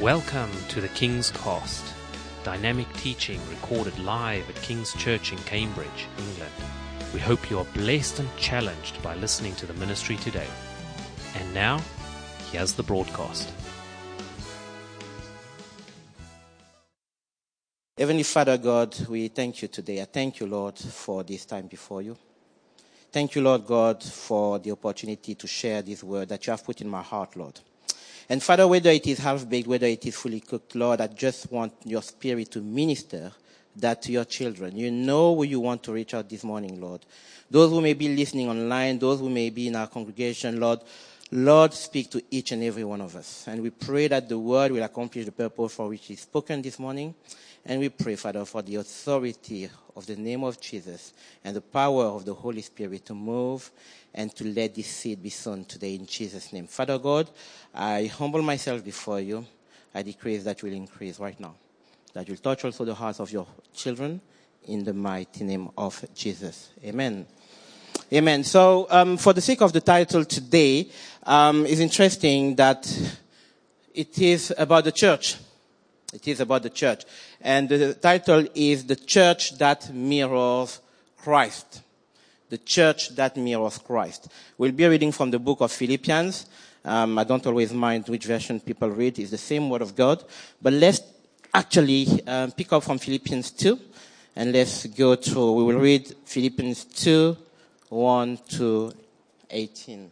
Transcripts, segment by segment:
Welcome to the King's Cost, dynamic teaching recorded live at King's Church in Cambridge, England. We hope you are blessed and challenged by listening to the ministry today. And now, here's the broadcast. Heavenly Father God, we thank you today. I thank you, Lord, for this time before you. Thank you, Lord God, for the opportunity to share this word that you have put in my heart, Lord. And Father, whether it is half baked, whether it is fully cooked, Lord, I just want your spirit to minister that to your children. You know who you want to reach out this morning, Lord. Those who may be listening online, those who may be in our congregation, Lord, Lord, speak to each and every one of us. And we pray that the word will accomplish the purpose for which is spoken this morning. And we pray, Father, for the authority of the name of Jesus and the power of the Holy Spirit to move and to let this seed be sown today in Jesus' name. Father God, I humble myself before you. I decrease that will increase right now. That you'll touch also the hearts of your children in the mighty name of Jesus. Amen. Amen. So, um, for the sake of the title today, um, it's interesting that it is about the church. It is about the church. And the title is The Church That Mirrors Christ. The Church That Mirrors Christ. We'll be reading from the book of Philippians. Um, I don't always mind which version people read. It's the same word of God. But let's actually um, pick up from Philippians 2 and let's go to, we will read Philippians 2, 1 to 18.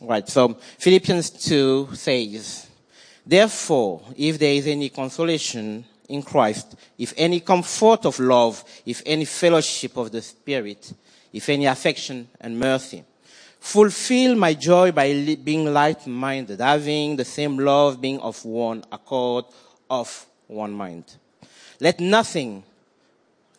Right, so Philippians 2 says, Therefore, if there is any consolation in Christ, if any comfort of love, if any fellowship of the Spirit, if any affection and mercy, fulfill my joy by being light-minded, having the same love, being of one accord, of one mind. Let nothing,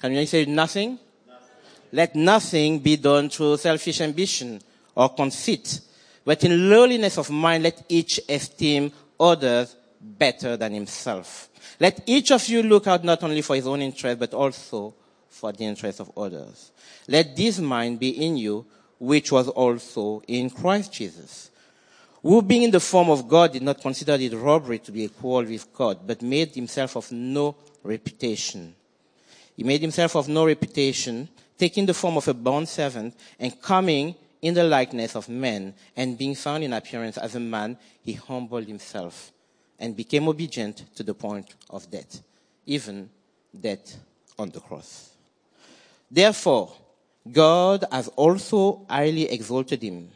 can you say nothing? nothing? Let nothing be done through selfish ambition or conceit, but in lowliness of mind let each esteem others better than himself. Let each of you look out not only for his own interest, but also for the interest of others. Let this mind be in you, which was also in Christ Jesus, who being in the form of God did not consider it robbery to be equal with God, but made himself of no reputation. He made himself of no reputation, taking the form of a bond servant and coming in the likeness of men, and being found in appearance as a man, he humbled himself and became obedient to the point of death, even death on the cross. Therefore, God has also highly exalted him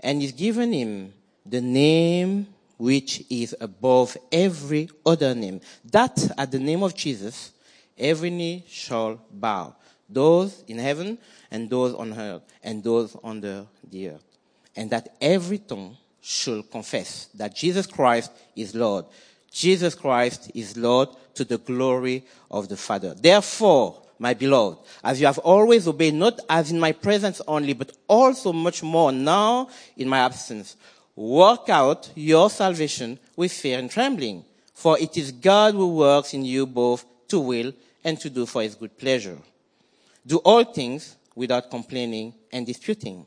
and has given him the name which is above every other name. That at the name of Jesus, every knee shall bow. Those in heaven and those on earth and those under the earth. And that every tongue should confess that Jesus Christ is Lord. Jesus Christ is Lord to the glory of the Father. Therefore, my beloved, as you have always obeyed, not as in my presence only, but also much more now in my absence, work out your salvation with fear and trembling. For it is God who works in you both to will and to do for his good pleasure. Do all things without complaining and disputing,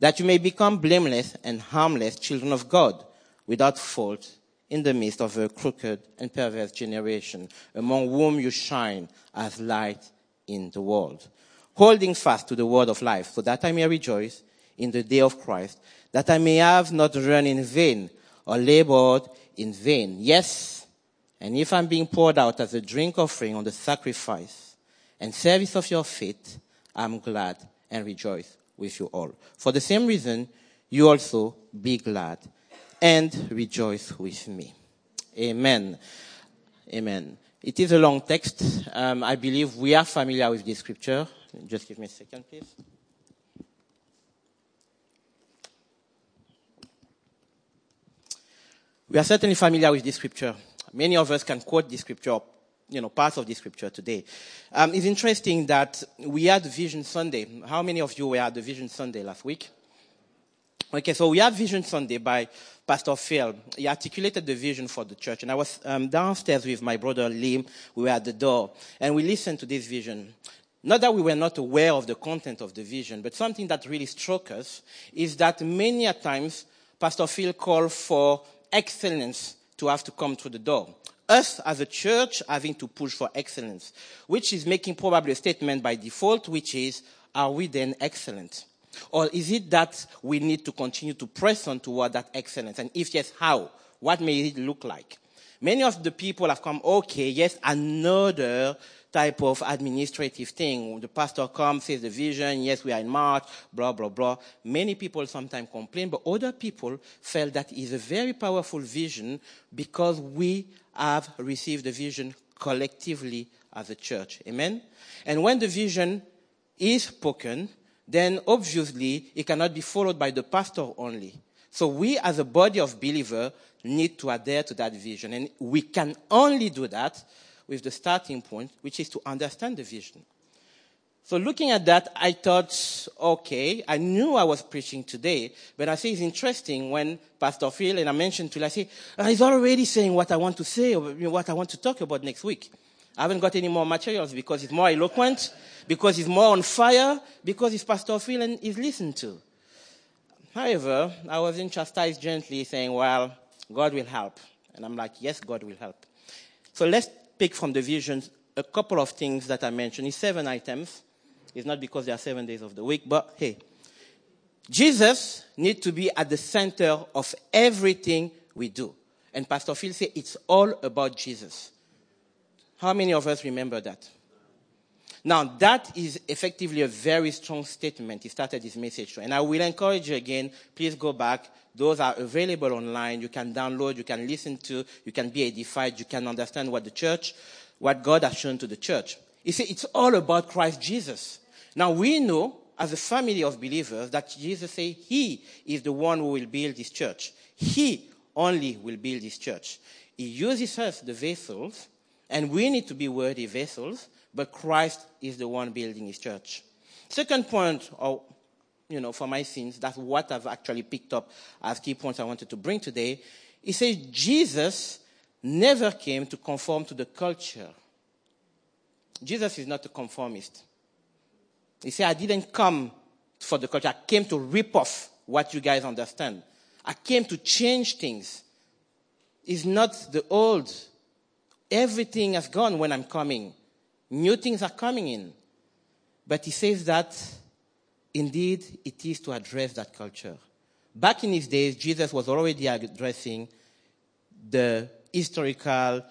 that you may become blameless and harmless children of God, without fault in the midst of a crooked and perverse generation, among whom you shine as light in the world, holding fast to the word of life, so that I may rejoice in the day of Christ, that I may have not run in vain or labored in vain. Yes, and if I'm being poured out as a drink offering on the sacrifice and service of your faith, I'm glad and rejoice with you all. For the same reason, you also be glad and rejoice with me. Amen. Amen. It is a long text. Um, I believe we are familiar with this scripture. Just give me a second, please. We are certainly familiar with this scripture. Many of us can quote this scripture you know, parts of the scripture today. Um, it's interesting that we had Vision Sunday. How many of you were at the Vision Sunday last week? Okay, so we had Vision Sunday by Pastor Phil. He articulated the vision for the church, and I was um, downstairs with my brother Liam. We were at the door, and we listened to this vision. Not that we were not aware of the content of the vision, but something that really struck us is that many a times Pastor Phil called for excellence to have to come through the door. Us as a church having to push for excellence, which is making probably a statement by default, which is, are we then excellent? Or is it that we need to continue to press on toward that excellence? And if yes, how? What may it look like? Many of the people have come, okay, yes, another type of administrative thing. The pastor comes, says the vision, yes, we are in March, blah, blah, blah. Many people sometimes complain, but other people felt that is a very powerful vision because we have received the vision collectively as a church. Amen? And when the vision is spoken, then obviously it cannot be followed by the pastor only. So we as a body of believers need to adhere to that vision. And we can only do that with the starting point, which is to understand the vision. So looking at that, I thought, okay, I knew I was preaching today, but I say it's interesting when Pastor Phil, and I mentioned to him, I say, oh, he's already saying what I want to say, or what I want to talk about next week. I haven't got any more materials because he's more eloquent, because he's more on fire, because he's Pastor Phil and he's listened to. However, I was chastised gently saying, well, God will help. And I'm like, yes, God will help. So let's pick from the visions a couple of things that I mentioned. It's seven items. It's not because there are seven days of the week, but hey, Jesus needs to be at the center of everything we do. And Pastor Phil said it's all about Jesus. How many of us remember that? Now, that is effectively a very strong statement. He started his message. And I will encourage you again, please go back. Those are available online. You can download, you can listen to, you can be edified, you can understand what the church, what God has shown to the church. You see, it's all about Christ Jesus. Now, we know as a family of believers that Jesus said he is the one who will build this church. He only will build this church. He uses us, the vessels, and we need to be worthy vessels but Christ is the one building his church. Second point, or you know, for my sins, that's what I've actually picked up as key points I wanted to bring today. He says Jesus never came to conform to the culture. Jesus is not a conformist. He said, I didn't come for the culture. I came to rip off what you guys understand. I came to change things. It's not the old. Everything has gone when I'm coming. New things are coming in. But he says that indeed it is to address that culture. Back in his days, Jesus was already addressing the historical,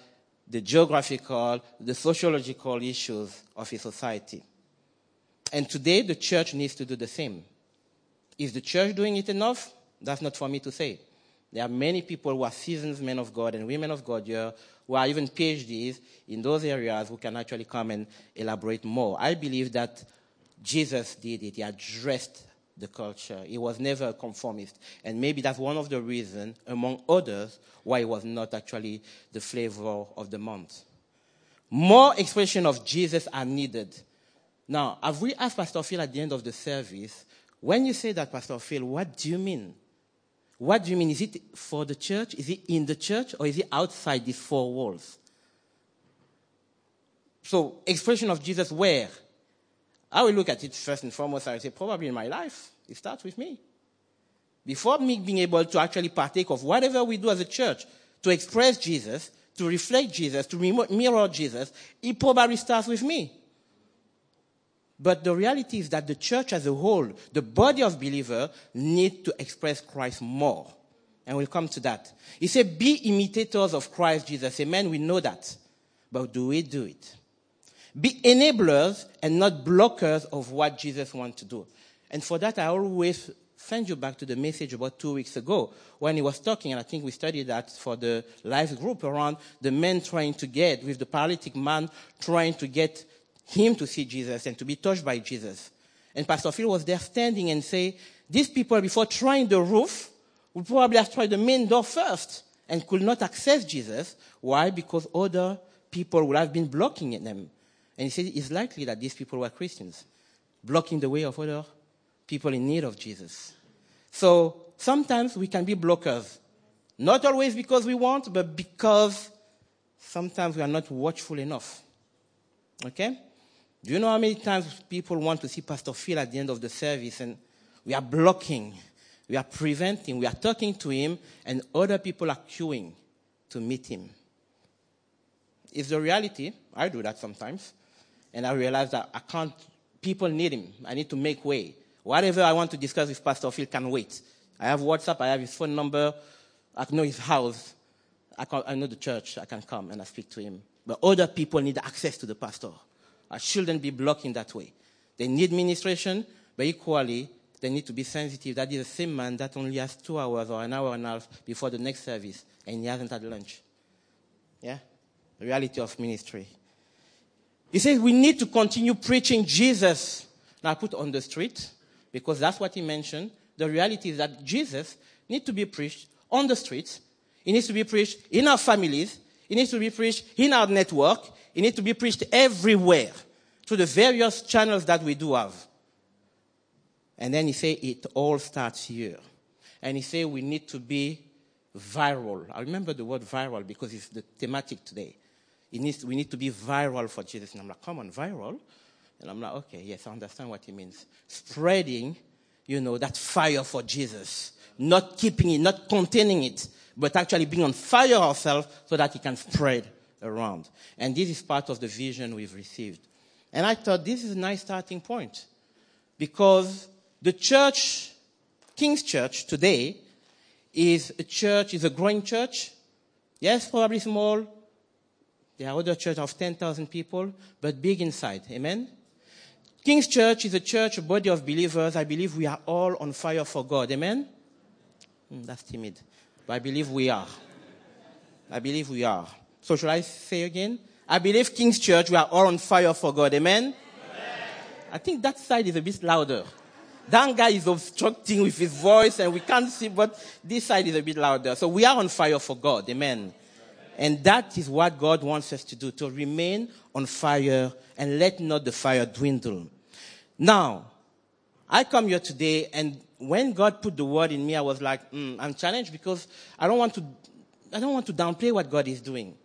the geographical, the sociological issues of his society. And today, the church needs to do the same. Is the church doing it enough? That's not for me to say. There are many people who are seasoned men of God and women of God here who are even PhDs in those areas who can actually come and elaborate more. I believe that Jesus did it. He addressed the culture. He was never a conformist. And maybe that's one of the reasons, among others, why he was not actually the flavor of the month. More expression of Jesus are needed. Now, have we asked Pastor Phil at the end of the service, when you say that, Pastor Phil, what do you mean? What do you mean? Is it for the church? Is it in the church? Or is it outside these four walls? So, expression of Jesus where? I will look at it first and foremost. I will say, probably in my life. It starts with me. Before me being able to actually partake of whatever we do as a church to express Jesus, to reflect Jesus, to mirror Jesus, it probably starts with me. But the reality is that the church as a whole, the body of believers, need to express Christ more. And we'll come to that. He said, be imitators of Christ Jesus. Amen. We know that. But do we do it? Be enablers and not blockers of what Jesus wants to do. And for that, I always send you back to the message about two weeks ago when he was talking, and I think we studied that for the life group around the men trying to get, with the paralytic man trying to get him to see Jesus and to be touched by Jesus. And Pastor Phil was there standing and say, these people before trying the roof would probably have tried the main door first and could not access Jesus. Why? Because other people would have been blocking them. And he said it's likely that these people were Christians, blocking the way of other people in need of Jesus. So sometimes we can be blockers. Not always because we want, but because sometimes we are not watchful enough. Okay? Do you know how many times people want to see Pastor Phil at the end of the service and we are blocking, we are preventing, we are talking to him, and other people are queuing to meet him. It's the reality. I do that sometimes. And I realize that I can't, people need him. I need to make way. Whatever I want to discuss with Pastor Phil can wait. I have WhatsApp, I have his phone number, I know his house, I, can, I know the church, I can come and I speak to him. But other people need access to the pastor. I shouldn't be blocking that way. They need ministration, but equally, they need to be sensitive. That is the same man that only has two hours or an hour and a half before the next service, and he hasn't had lunch. Yeah? The reality of ministry. He says we need to continue preaching Jesus. Now, I put on the street, because that's what he mentioned. The reality is that Jesus needs to be preached on the streets. He needs to be preached in our families. He needs to be preached in our network. He needs to be preached everywhere through the various channels that we do have. And then he say it all starts here. And he say we need to be viral. I remember the word viral because it's the thematic today. It needs, we need to be viral for Jesus. And I'm like, come on, viral? And I'm like, okay, yes, I understand what he means. Spreading, you know, that fire for Jesus. Not keeping it, not containing it, but actually being on fire ourselves so that it can spread around. And this is part of the vision we've received. And I thought this is a nice starting point because the church, King's Church today, is a church, is a growing church. Yes, probably small. There are other churches of 10,000 people, but big inside. Amen? King's Church is a church, a body of believers. I believe we are all on fire for God. Amen? Mm, that's timid. But I believe we are. I believe we are. So should I say again? I believe King's Church, we are all on fire for God. Amen? Amen. I think that side is a bit louder. That guy is obstructing with his voice and we can't see, but this side is a bit louder. So we are on fire for God. Amen. And that is what God wants us to do, to remain on fire and let not the fire dwindle. Now, I come here today and when God put the word in me, I was like, mm, I'm challenged because I don't want to, I don't want to downplay what God is doing.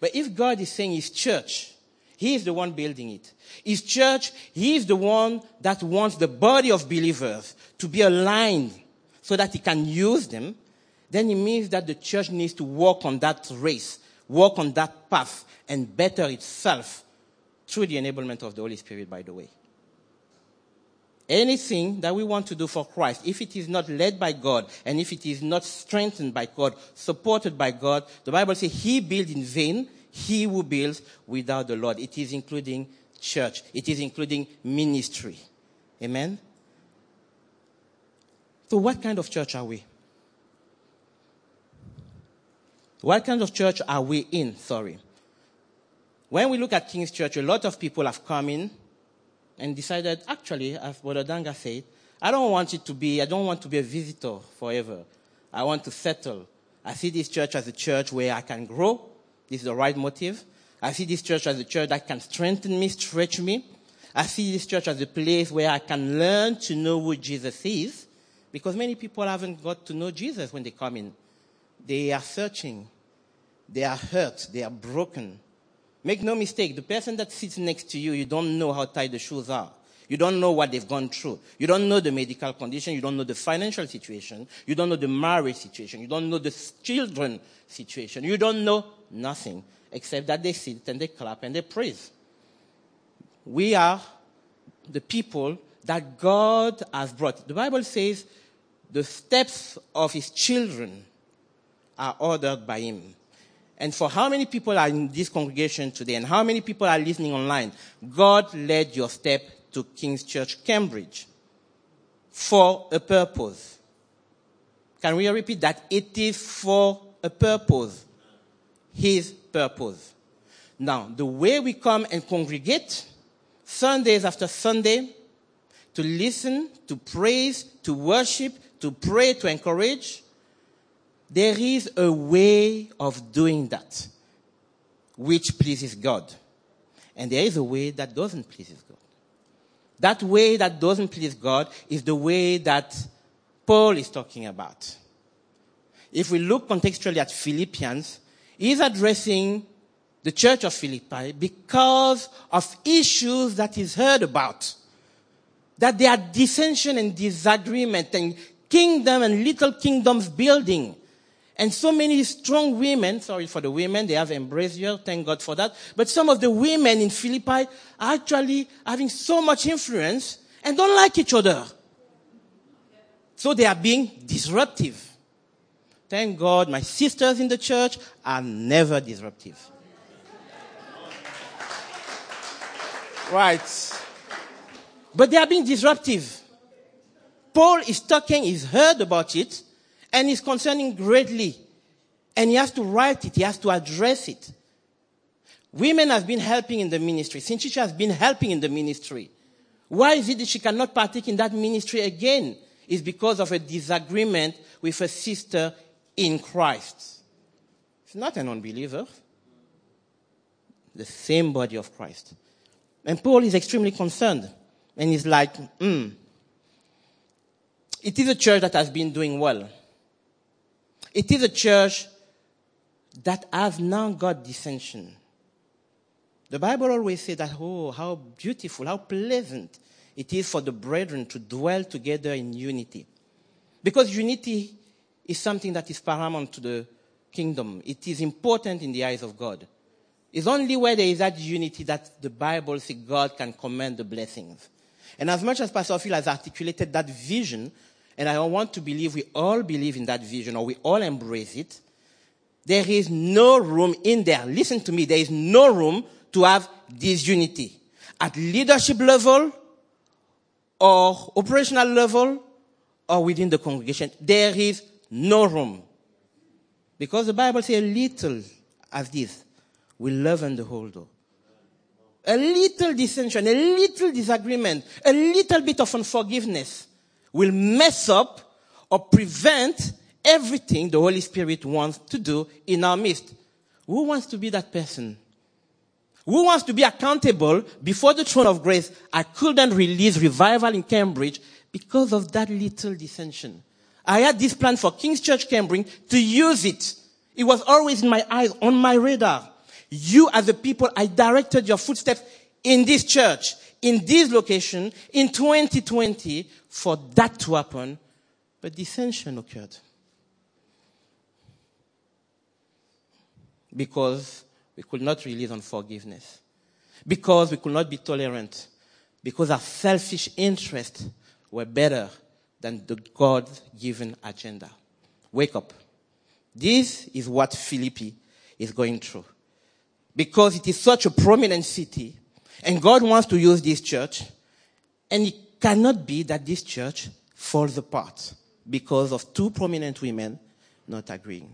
But if God is saying his church, he is the one building it. His church, he is the one that wants the body of believers to be aligned so that he can use them. Then it means that the church needs to walk on that race, walk on that path, and better itself through the enablement of the Holy Spirit, by the way. Anything that we want to do for Christ, if it is not led by God and if it is not strengthened by God, supported by God, the Bible says he built in vain, he who builds without the Lord. It is including church. It is including ministry. Amen? So what kind of church are we? What kind of church are we in? Sorry. When we look at King's Church, a lot of people have come in and decided, actually, as Brother Danga said, I don't want it to be, I don't want to be a visitor forever. I want to settle. I see this church as a church where I can grow. This is the right motive. I see this church as a church that can strengthen me, stretch me. I see this church as a place where I can learn to know who Jesus is. Because many people haven't got to know Jesus when they come in. They are searching. They are hurt. They are broken. Make no mistake, the person that sits next to you, you don't know how tight the shoes are. You don't know what they've gone through. You don't know the medical condition. You don't know the financial situation. You don't know the marriage situation. You don't know the children situation. You don't know nothing except that they sit and they clap and they praise. We are the people that God has brought. The Bible says the steps of his children are ordered by him. And for how many people are in this congregation today and how many people are listening online, God led your step to King's Church, Cambridge for a purpose. Can we repeat that? It is for a purpose. His purpose. Now, the way we come and congregate, Sundays after Sunday, to listen, to praise, to worship, to pray, to encourage, there is a way of doing that which pleases God. And there is a way that doesn't please God. That way that doesn't please God is the way that Paul is talking about. If we look contextually at Philippians, he's addressing the church of Philippi because of issues that he's heard about. That there are dissension and disagreement and kingdom and little kingdoms building. And so many strong women, sorry for the women, they have embraced you, thank God for that. But some of the women in Philippi are actually having so much influence and don't like each other. So they are being disruptive. Thank God my sisters in the church are never disruptive. right. But they are being disruptive. Paul is talking, he's heard about it, and is concerning greatly. And he has to write it, he has to address it. Women have been helping in the ministry. She has been helping in the ministry. Why is it that she cannot partake in that ministry again? It's because of a disagreement with a sister in Christ. She's not an unbeliever. The same body of Christ. And Paul is extremely concerned. And he's like, hmm. It is a church that has been doing well. It is a church that has now got dissension. The Bible always says that, oh, how beautiful, how pleasant it is for the brethren to dwell together in unity. Because unity is something that is paramount to the kingdom. It is important in the eyes of God. It's only where there is that unity that the Bible says God can command the blessings. And as much as Pastor Phil has articulated that vision, and I want to believe we all believe in that vision or we all embrace it, there is no room in there. Listen to me. There is no room to have disunity. At leadership level or operational level or within the congregation, there is no room. Because the Bible says a little as this will leaven the whole dough. A little dissension, a little disagreement, a little bit of unforgiveness will mess up or prevent everything the Holy Spirit wants to do in our midst. Who wants to be that person? Who wants to be accountable before the throne of grace? I couldn't release revival in Cambridge because of that little dissension. I had this plan for King's Church Cambridge to use it. It was always in my eyes, on my radar. You as a people, I directed your footsteps in this church, in this location, in 2020 for that to happen. But dissension occurred. Because we could not release on forgiveness. Because we could not be tolerant. Because our selfish interests were better than the God given agenda. Wake up. This is what Philippi is going through because it is such a prominent city and God wants to use this church and it cannot be that this church falls apart because of two prominent women not agreeing.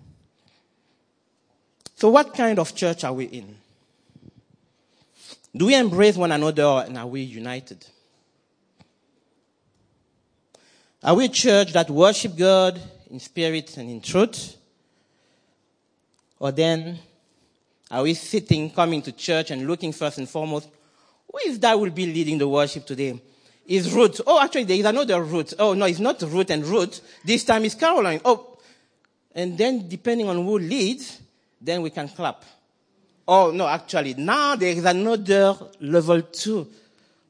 So what kind of church are we in? Do we embrace one another and are we united? Are we a church that worship God in spirit and in truth? Or then are we sitting, coming to church and looking first and foremost, who is that will be leading the worship today? Is Ruth. Oh, actually, there is another Ruth. Oh, no, it's not Ruth and Ruth. This time it's Caroline. Oh, and then depending on who leads, then we can clap. Oh, no, actually, now there is another level two.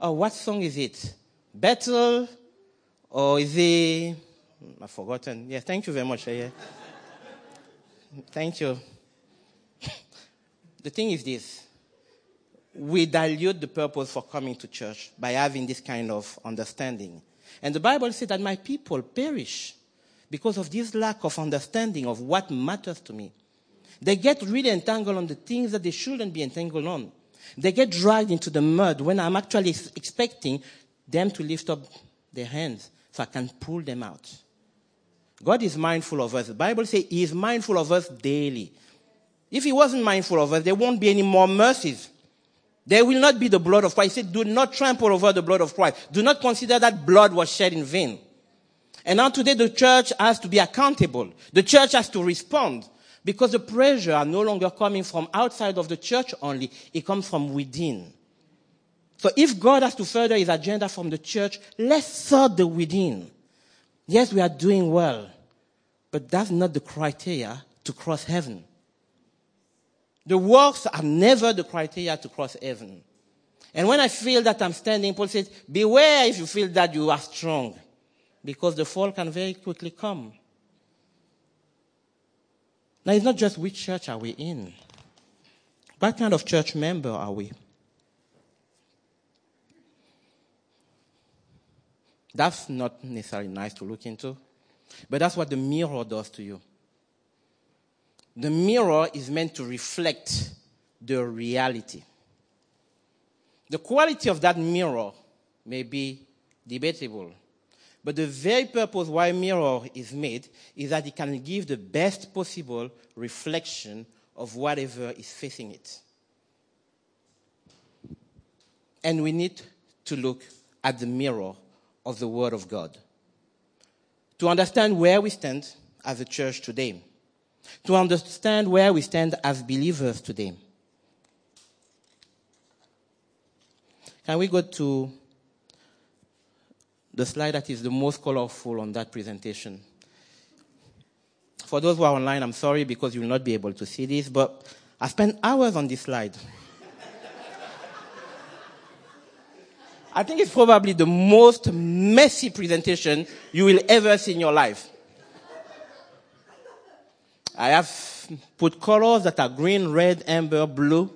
Oh, what song is it? Battle? Or is it, hmm, I've forgotten. Yeah, thank you very much. Yeah. thank you. The thing is this we dilute the purpose for coming to church by having this kind of understanding. And the Bible says that my people perish because of this lack of understanding of what matters to me. They get really entangled on the things that they shouldn't be entangled on. They get dragged into the mud when I'm actually expecting them to lift up their hands so I can pull them out. God is mindful of us. The Bible says He is mindful of us daily. If he wasn't mindful of us, there won't be any more mercies. There will not be the blood of Christ. He said, do not trample over the blood of Christ. Do not consider that blood was shed in vain. And now today the church has to be accountable. The church has to respond because the pressure are no longer coming from outside of the church only. It comes from within. So if God has to further his agenda from the church, let's sort the within. Yes, we are doing well, but that's not the criteria to cross heaven. The works are never the criteria to cross heaven. And when I feel that I'm standing, Paul says, beware if you feel that you are strong, because the fall can very quickly come. Now, it's not just which church are we in. What kind of church member are we? That's not necessarily nice to look into, but that's what the mirror does to you. The mirror is meant to reflect the reality. The quality of that mirror may be debatable, but the very purpose why mirror is made is that it can give the best possible reflection of whatever is facing it. And we need to look at the mirror of the Word of God to understand where we stand as a church today, to understand where we stand as believers today. Can we go to the slide that is the most colorful on that presentation? For those who are online, I'm sorry because you will not be able to see this, but I spent hours on this slide. I think it's probably the most messy presentation you will ever see in your life. I have put colors that are green, red, amber, blue.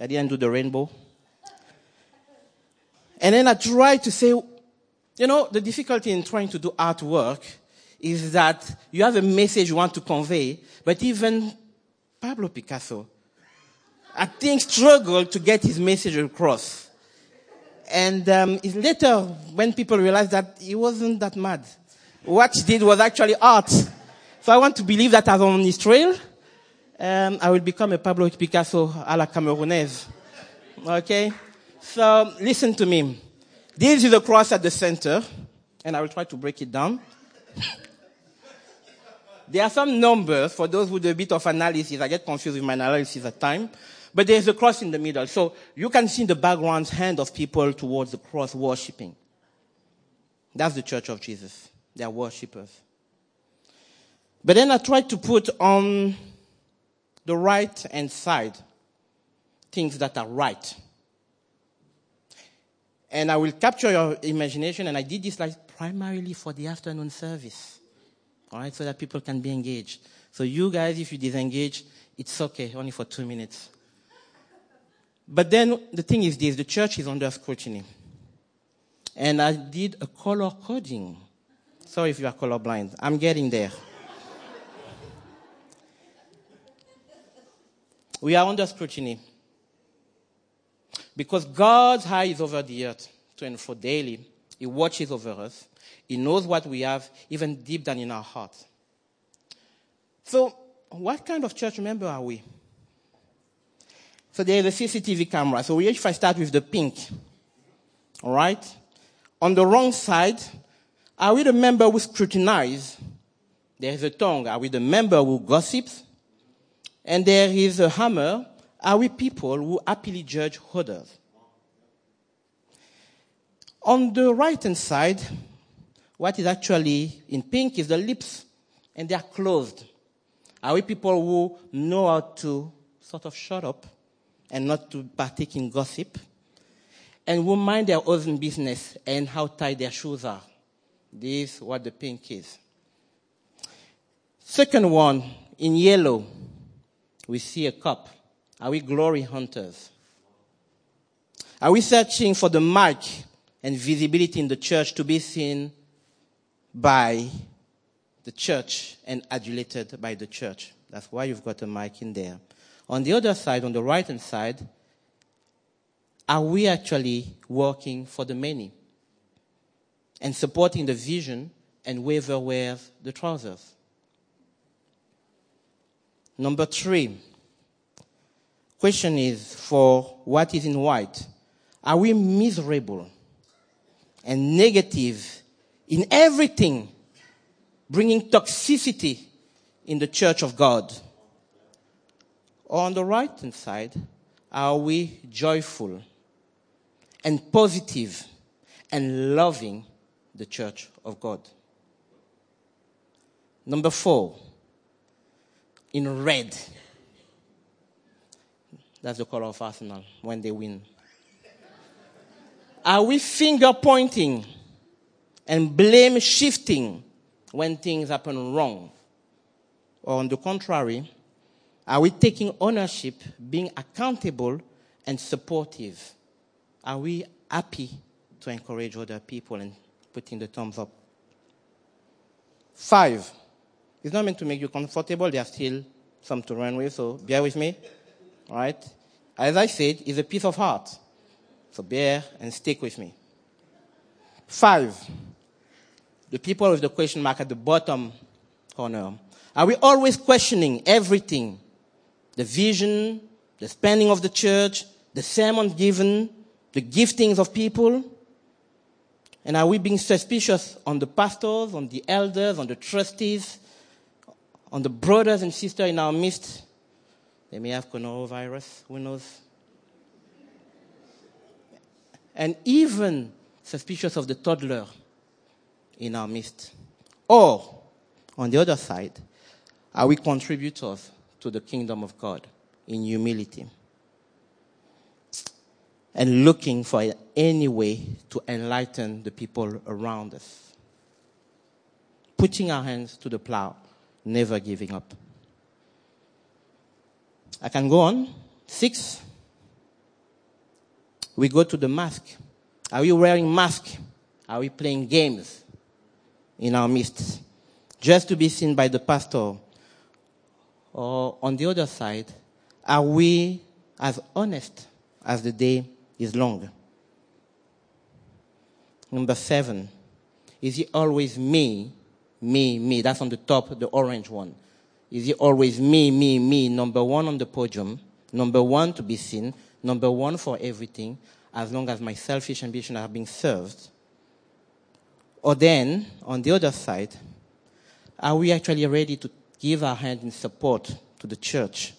I didn't do the rainbow. And then I try to say, you know, the difficulty in trying to do artwork is that you have a message you want to convey, but even Pablo Picasso, I think, struggled to get his message across. And um, later, when people realized that he wasn't that mad, what he did was actually art. So I want to believe that as on his trail, um, I will become a Pablo Picasso a la Camerounaise. Okay? So listen to me. This is a cross at the center, and I will try to break it down. there are some numbers for those who do a bit of analysis. I get confused with my analysis at times. But there's a cross in the middle. So you can see in the background hand of people towards the cross worshiping. That's the church of Jesus. They are worshippers. But then I tried to put on the right hand side things that are right. And I will capture your imagination, and I did this like primarily for the afternoon service. All right, so that people can be engaged. So you guys, if you disengage, it's okay, only for two minutes. But then the thing is this the church is under scrutiny. And I did a color coding. Sorry if you are colorblind. I'm getting there. We are under scrutiny. Because God's eye is over the earth 24 daily. He watches over us. He knows what we have, even deep down in our hearts. So, what kind of church member are we? So there is a CCTV camera. So if I start with the pink, all right? On the wrong side, are we the member who scrutinizes? There is a tongue. Are we the member who gossips? And there is a hammer. Are we people who happily judge others? On the right hand side, what is actually in pink is the lips, and they are closed. Are we people who know how to sort of shut up and not to partake in gossip, and who mind their own business and how tight their shoes are. This is what the pink is. Second one, in yellow, we see a cup. Are we glory hunters? Are we searching for the mark and visibility in the church to be seen by the church and adulated by the church? That's why you've got a mic in there. On the other side, on the right hand side, are we actually working for the many and supporting the vision and whoever wears the trousers? Number three, question is for what is in white. Are we miserable and negative in everything, bringing toxicity in the church of God? Or on the right hand side, are we joyful and positive and loving the church of God? Number four, in red. That's the color of Arsenal when they win. Are we finger pointing and blame shifting when things happen wrong? Or on the contrary, are we taking ownership, being accountable, and supportive? Are we happy to encourage other people and putting the thumbs up? Five. It's not meant to make you comfortable. There are still some to run with, so bear with me. All right? As I said, it's a piece of heart. So bear and stick with me. Five. The people with the question mark at the bottom corner. Are we always questioning everything? The vision, the spending of the church, the sermon given, the giftings of people? And are we being suspicious on the pastors, on the elders, on the trustees, on the brothers and sisters in our midst? They may have coronavirus, who knows? And even suspicious of the toddler in our midst. Or, on the other side, are we contributors to the kingdom of God in humility? and looking for any way to enlighten the people around us. Putting our hands to the plow, never giving up. I can go on. Six. We go to the mask. Are we wearing mask? Are we playing games in our midst? Just to be seen by the pastor. Or on the other side, are we as honest as the day is long. Number seven, is it always me, me, me? That's on the top, the orange one. Is it always me, me, me? Number one on the podium, number one to be seen, number one for everything, as long as my selfish ambition are being served. Or then, on the other side, are we actually ready to give our hand in support to the church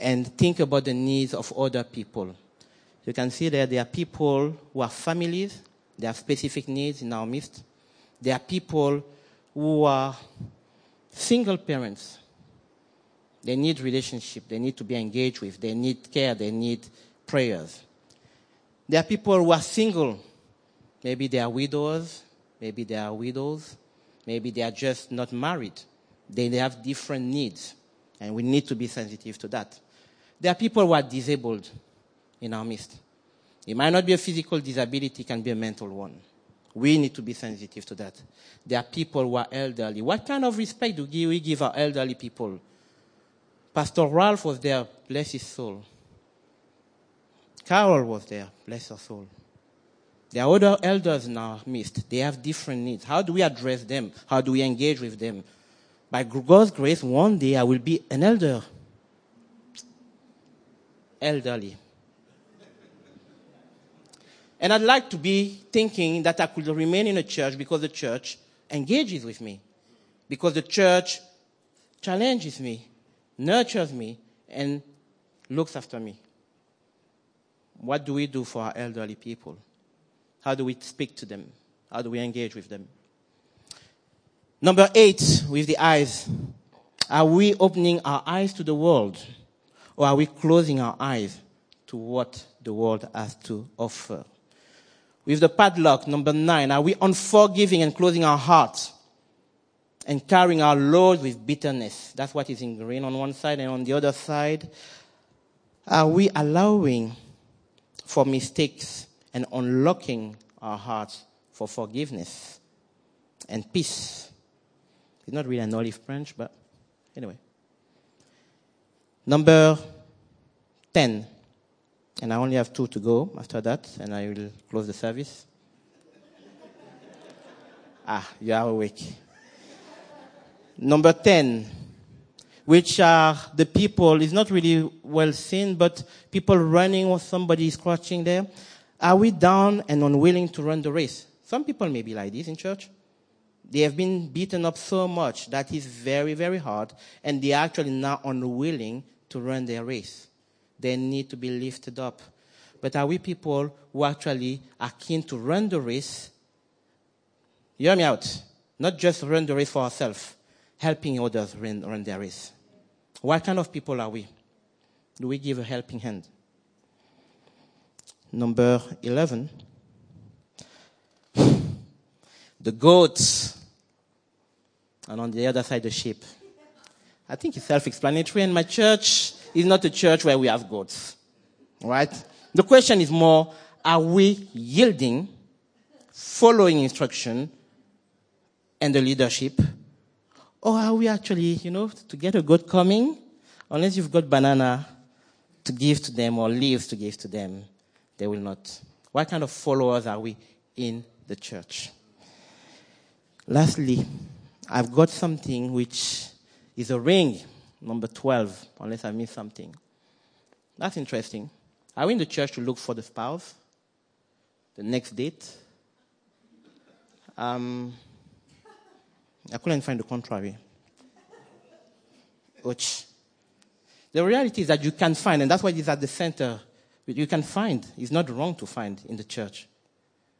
and think about the needs of other people? You can see that there are people who are families, they have specific needs in our midst. There are people who are single parents. They need relationship, they need to be engaged with, they need care, they need prayers. There are people who are single. Maybe they are widows, maybe they are widows, maybe they are just not married. They, they have different needs, and we need to be sensitive to that. There are people who are disabled in our midst. It might not be a physical disability, it can be a mental one. We need to be sensitive to that. There are people who are elderly. What kind of respect do we give our elderly people? Pastor Ralph was there, bless his soul. Carol was there, bless her soul. There are other elders in our midst. They have different needs. How do we address them? How do we engage with them? By God's grace, one day I will be an elder. Elderly. And I'd like to be thinking that I could remain in a church because the church engages with me, because the church challenges me, nurtures me, and looks after me. What do we do for our elderly people? How do we speak to them? How do we engage with them? Number eight, with the eyes. Are we opening our eyes to the world? Or are we closing our eyes to what the world has to offer? With the padlock, number nine, are we unforgiving and closing our hearts and carrying our load with bitterness? That's what is in green on one side and on the other side. Are we allowing for mistakes and unlocking our hearts for forgiveness and peace? It's not really an olive branch, but anyway. Number 10 and I only have two to go after that, and I will close the service. ah, you are awake. Number 10, which are the people, is not really well seen, but people running or somebody is crouching there. Are we down and unwilling to run the race? Some people may be like this in church. They have been beaten up so much that is very, very hard, and they are actually now unwilling to run their race they need to be lifted up. But are we people who actually are keen to run the race? Hear me out. Not just run the race for ourselves, helping others run, run their race. What kind of people are we? Do we give a helping hand? Number 11. The goats, and on the other side, the sheep. I think it's self-explanatory. In my church is not a church where we have goats. Right? The question is more, are we yielding, following instruction and the leadership? Or are we actually, you know, to get a goat coming, unless you've got banana to give to them or leaves to give to them, they will not. What kind of followers are we in the church? Lastly, I've got something which is a ring, number 12, unless I miss something. That's interesting. Are we in the church to look for the spouse? The next date? Um, I couldn't find the contrary. Which the reality is that you can find, and that's why it is at the center. You can find. It's not wrong to find in the church.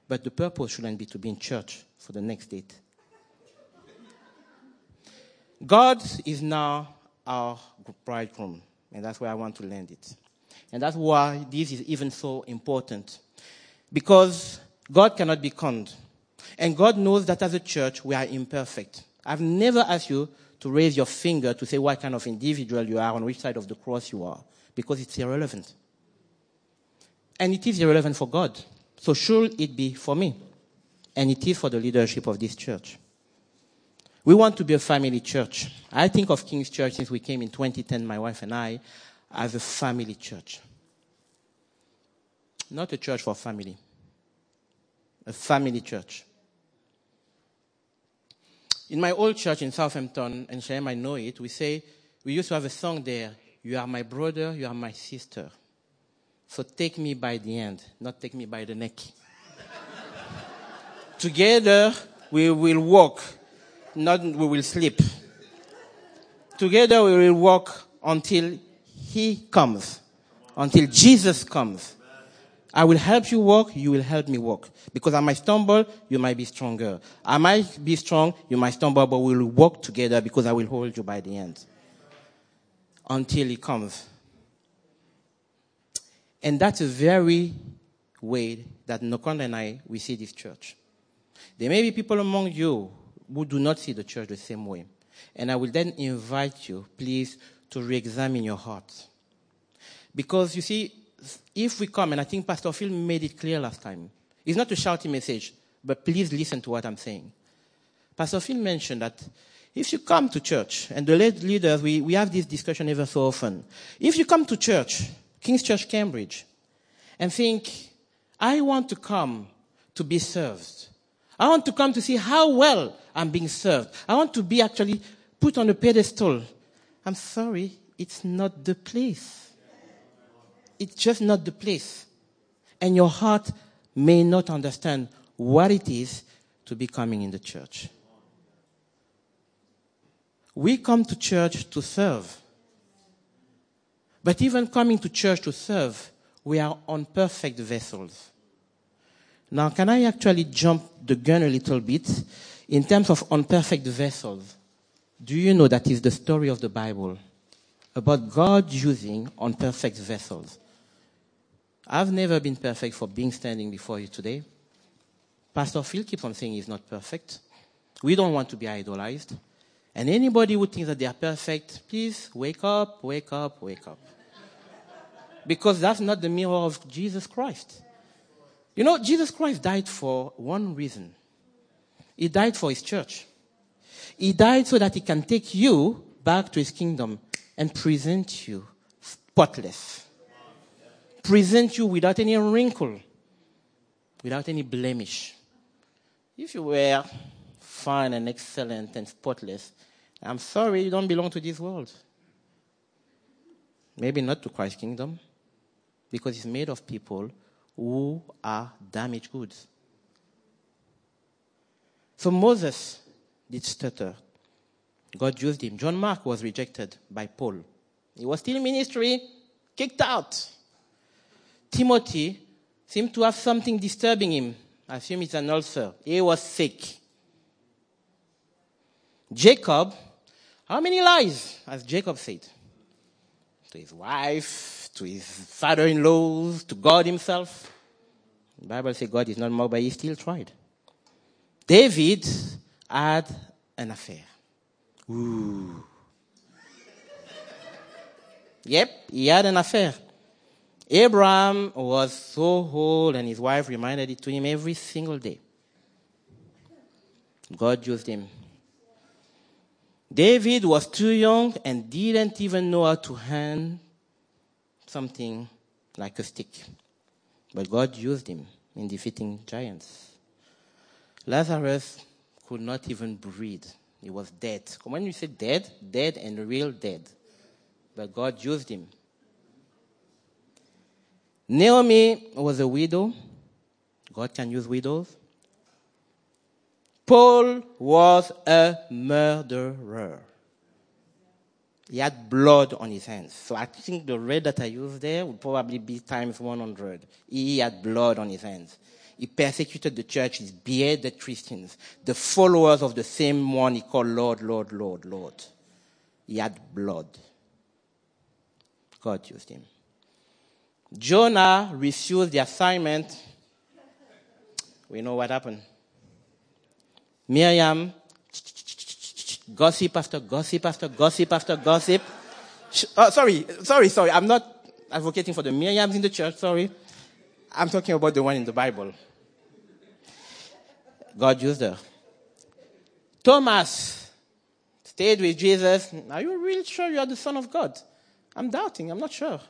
But the purpose shouldn't be to be in church for the next date. God is now our bridegroom, and that's where I want to land it. And that's why this is even so important. Because God cannot be conned. And God knows that as a church, we are imperfect. I've never asked you to raise your finger to say what kind of individual you are, on which side of the cross you are, because it's irrelevant. And it is irrelevant for God. So should it be for me? And it is for the leadership of this church. We want to be a family church. I think of King's Church since we came in 2010, my wife and I, as a family church. Not a church for family, a family church. In my old church in Southampton, and Shem, I know it, we say, we used to have a song there, You are my brother, you are my sister. So take me by the hand, not take me by the neck. Together, we will walk, not we will sleep. Together, we will walk until He comes, until Jesus comes. I will help you walk, you will help me walk. Because I might stumble, you might be stronger. I might be strong, you might stumble, but we will walk together because I will hold you by the hand. Until he comes. And that's a very way that Nokonda and I, we see this church. There may be people among you who do not see the church the same way. And I will then invite you, please, to re-examine your heart. Because you see, if we come, and I think Pastor Phil made it clear last time, it's not a shouting message, but please listen to what I'm saying. Pastor Phil mentioned that if you come to church, and the leaders, we, we have this discussion ever so often. If you come to church, King's Church Cambridge, and think, I want to come to be served. I want to come to see how well I'm being served. I want to be actually put on a pedestal. I'm sorry, it's not the place it's just not the place. And your heart may not understand what it is to be coming in the church. We come to church to serve. But even coming to church to serve, we are unperfect vessels. Now, can I actually jump the gun a little bit in terms of unperfect vessels? Do you know that is the story of the Bible about God using unperfect vessels? I've never been perfect for being standing before you today. Pastor Phil keeps on saying he's not perfect. We don't want to be idolized. And anybody who thinks that they are perfect, please wake up, wake up, wake up. because that's not the mirror of Jesus Christ. You know, Jesus Christ died for one reason. He died for his church. He died so that he can take you back to his kingdom and present you spotless present you without any wrinkle, without any blemish. If you were fine and excellent and spotless, I'm sorry you don't belong to this world. Maybe not to Christ's kingdom, because it's made of people who are damaged goods. So Moses did stutter. God used him. John Mark was rejected by Paul. He was still in ministry, kicked out. Timothy seemed to have something disturbing him. I assume it's an ulcer. He was sick. Jacob, how many lies has Jacob said? To his wife, to his father in law, to God himself. The Bible says God is not mocked, but he still tried. David had an affair. Ooh. Yep, he had an affair. Abraham was so old, and his wife reminded it to him every single day. God used him. David was too young and didn't even know how to hand something like a stick. But God used him in defeating giants. Lazarus could not even breathe. He was dead. When you say dead, dead and real dead. But God used him. Naomi was a widow. God can use widows. Paul was a murderer. He had blood on his hands. So I think the red that I used there would probably be times 100. He had blood on his hands. He persecuted the church, he beheaded Christians, the followers of the same one he called Lord, Lord, Lord, Lord. He had blood. God used him. Jonah refused the assignment. We know what happened. Miriam, gossip after gossip after gossip after gossip. Oh, sorry, sorry, sorry. I'm not advocating for the Miriams in the church, sorry. I'm talking about the one in the Bible. God used her. Thomas stayed with Jesus. Are you really sure you are the Son of God? I'm doubting. I'm not sure.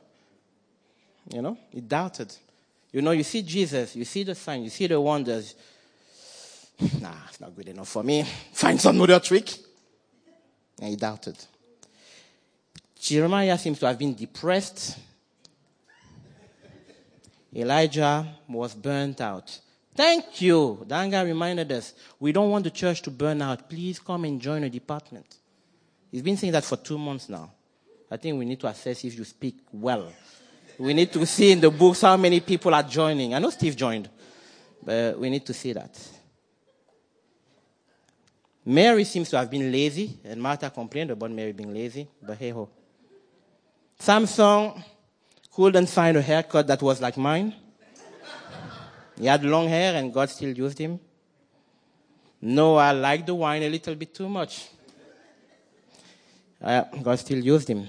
You know, he doubted. You know, you see Jesus, you see the sign, you see the wonders. Nah, it's not good enough for me. Find some other trick. And he doubted. Jeremiah seems to have been depressed. Elijah was burnt out. Thank you. Danga reminded us we don't want the church to burn out. Please come and join a department. He's been saying that for two months now. I think we need to assess if you speak well. We need to see in the books how many people are joining. I know Steve joined, but we need to see that. Mary seems to have been lazy, and Martha complained about Mary being lazy, but hey ho. Samson couldn't find a haircut that was like mine. He had long hair, and God still used him. Noah liked the wine a little bit too much. Uh, God still used him.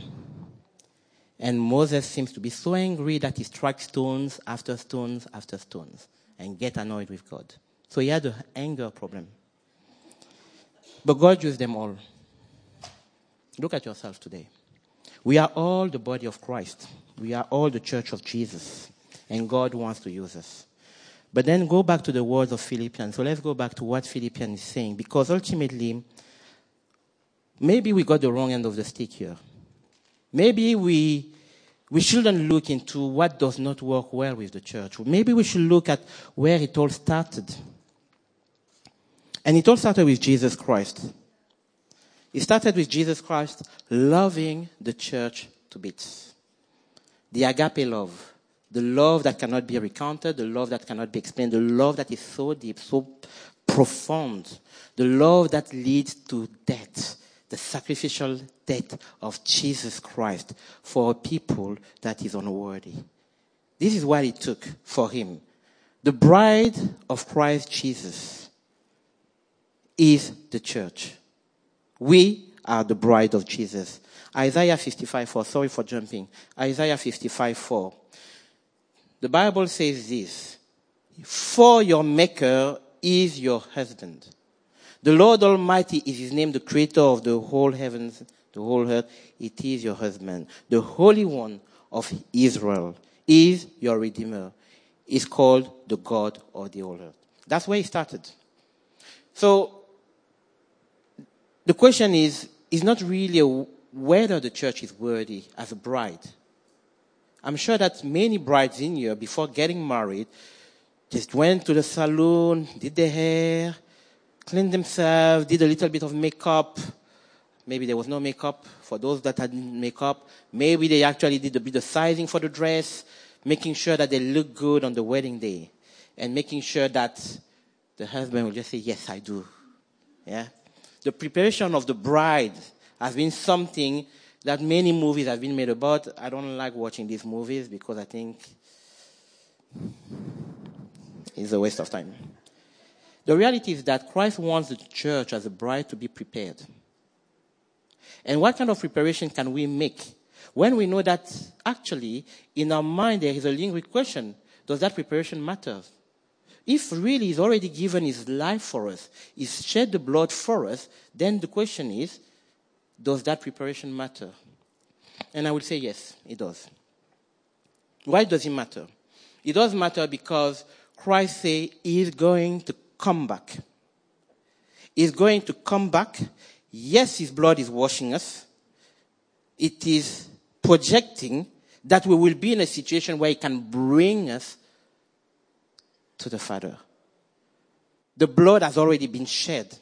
And Moses seems to be so angry that he strikes stones after stones after stones and get annoyed with God. So he had an anger problem. But God used them all. Look at yourself today. We are all the body of Christ. We are all the church of Jesus. And God wants to use us. But then go back to the words of Philippians. So let's go back to what Philippians is saying. Because ultimately, maybe we got the wrong end of the stick here. Maybe we, we shouldn't look into what does not work well with the church. Maybe we should look at where it all started. And it all started with Jesus Christ. It started with Jesus Christ loving the church to bits. The agape love. The love that cannot be recounted, the love that cannot be explained, the love that is so deep, so profound, the love that leads to death, the sacrificial death of Jesus Christ for a people that is unworthy. This is what it took for him. The bride of Christ Jesus is the church. We are the bride of Jesus. Isaiah 55 4. Sorry for jumping. Isaiah 55 4. The Bible says this For your Maker is your husband the Lord Almighty is his name, the creator of the whole heavens, the whole earth. It is your husband. The Holy One of Israel is your Redeemer. Is called the God of the whole earth. That's where he started. So, the question is, is not really whether the church is worthy as a bride. I'm sure that many brides in here, before getting married, just went to the salon, did their hair, cleaned themselves, did a little bit of makeup. Maybe there was no makeup for those that had makeup. Maybe they actually did a bit of sizing for the dress, making sure that they look good on the wedding day, and making sure that the husband will just say, Yes, I do. Yeah? The preparation of the bride has been something that many movies have been made about. I don't like watching these movies because I think it's a waste of time. The reality is that Christ wants the church as a bride to be prepared. And what kind of preparation can we make When we know that actually in our mind there is a lingering question, does that preparation matter? If really he's already given his life for us, he's shed the blood for us, then the question is, does that preparation matter? And I would say yes, it does. Why does it matter? It does matter because Christ says he is going to come back. He's going to come back. Yes, his blood is washing us. It is projecting that we will be in a situation where he can bring us to the Father. The blood has already been shed.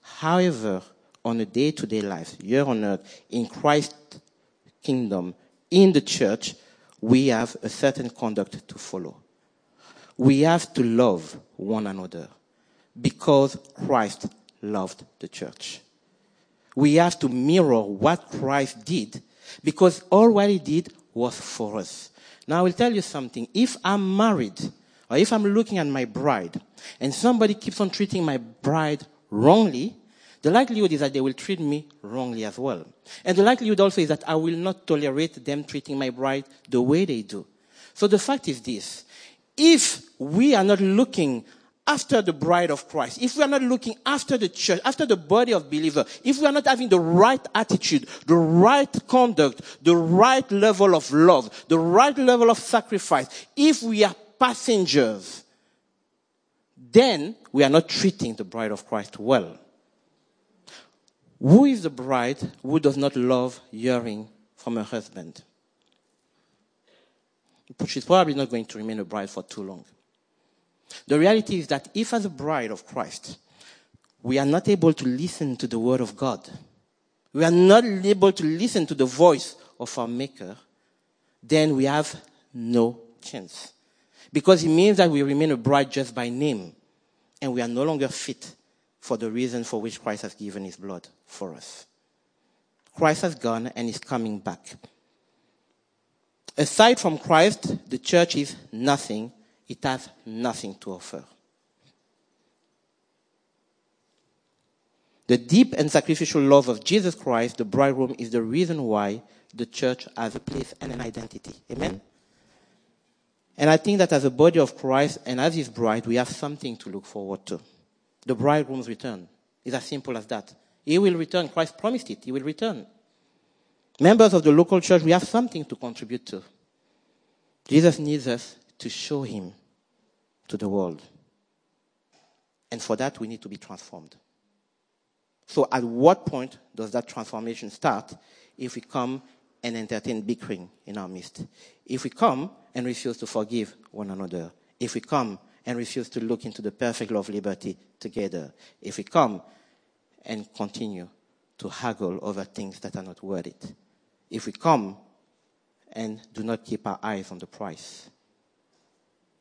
However, on a day to day life, here on earth, in Christ's kingdom, in the church, we have a certain conduct to follow. We have to love one another because Christ loved the church. We have to mirror what Christ did because all what he did was for us. Now I will tell you something. If I'm married or if I'm looking at my bride and somebody keeps on treating my bride wrongly, the likelihood is that they will treat me wrongly as well. And the likelihood also is that I will not tolerate them treating my bride the way they do. So the fact is this. If we are not looking after the bride of Christ, if we are not looking after the church, after the body of believers, if we are not having the right attitude, the right conduct, the right level of love, the right level of sacrifice, if we are passengers, then we are not treating the bride of Christ well. Who is the bride who does not love hearing from her husband? She's probably not going to remain a bride for too long. The reality is that if, as a bride of Christ, we are not able to listen to the word of God, we are not able to listen to the voice of our Maker, then we have no chance. Because it means that we remain a bride just by name, and we are no longer fit for the reason for which Christ has given his blood for us. Christ has gone and is coming back. Aside from Christ, the church is nothing it has nothing to offer. The deep and sacrificial love of Jesus Christ, the bridegroom, is the reason why the church has a place and an identity. Amen? And I think that as a body of Christ and as his bride, we have something to look forward to. The bridegroom's return is as simple as that. He will return. Christ promised it. He will return. Members of the local church, we have something to contribute to. Jesus needs us to show Him to the world. And for that, we need to be transformed. So, at what point does that transformation start if we come and entertain bickering in our midst? If we come and refuse to forgive one another? If we come and refuse to look into the perfect love of liberty together? If we come and continue to haggle over things that are not worth it? If we come and do not keep our eyes on the price?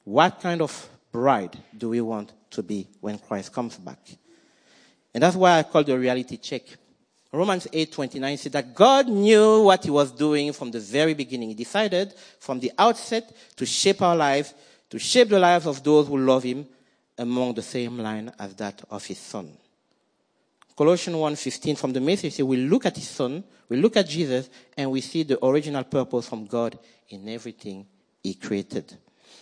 What kind of bride do we want to be when Christ comes back? And that's why I call the reality check. Romans 8:29 says that God knew what he was doing from the very beginning. He decided from the outset to shape our lives, to shape the lives of those who love him among the same line as that of his son. Colossians 1:15 from the message says we look at his son, we look at Jesus and we see the original purpose from God in everything he created.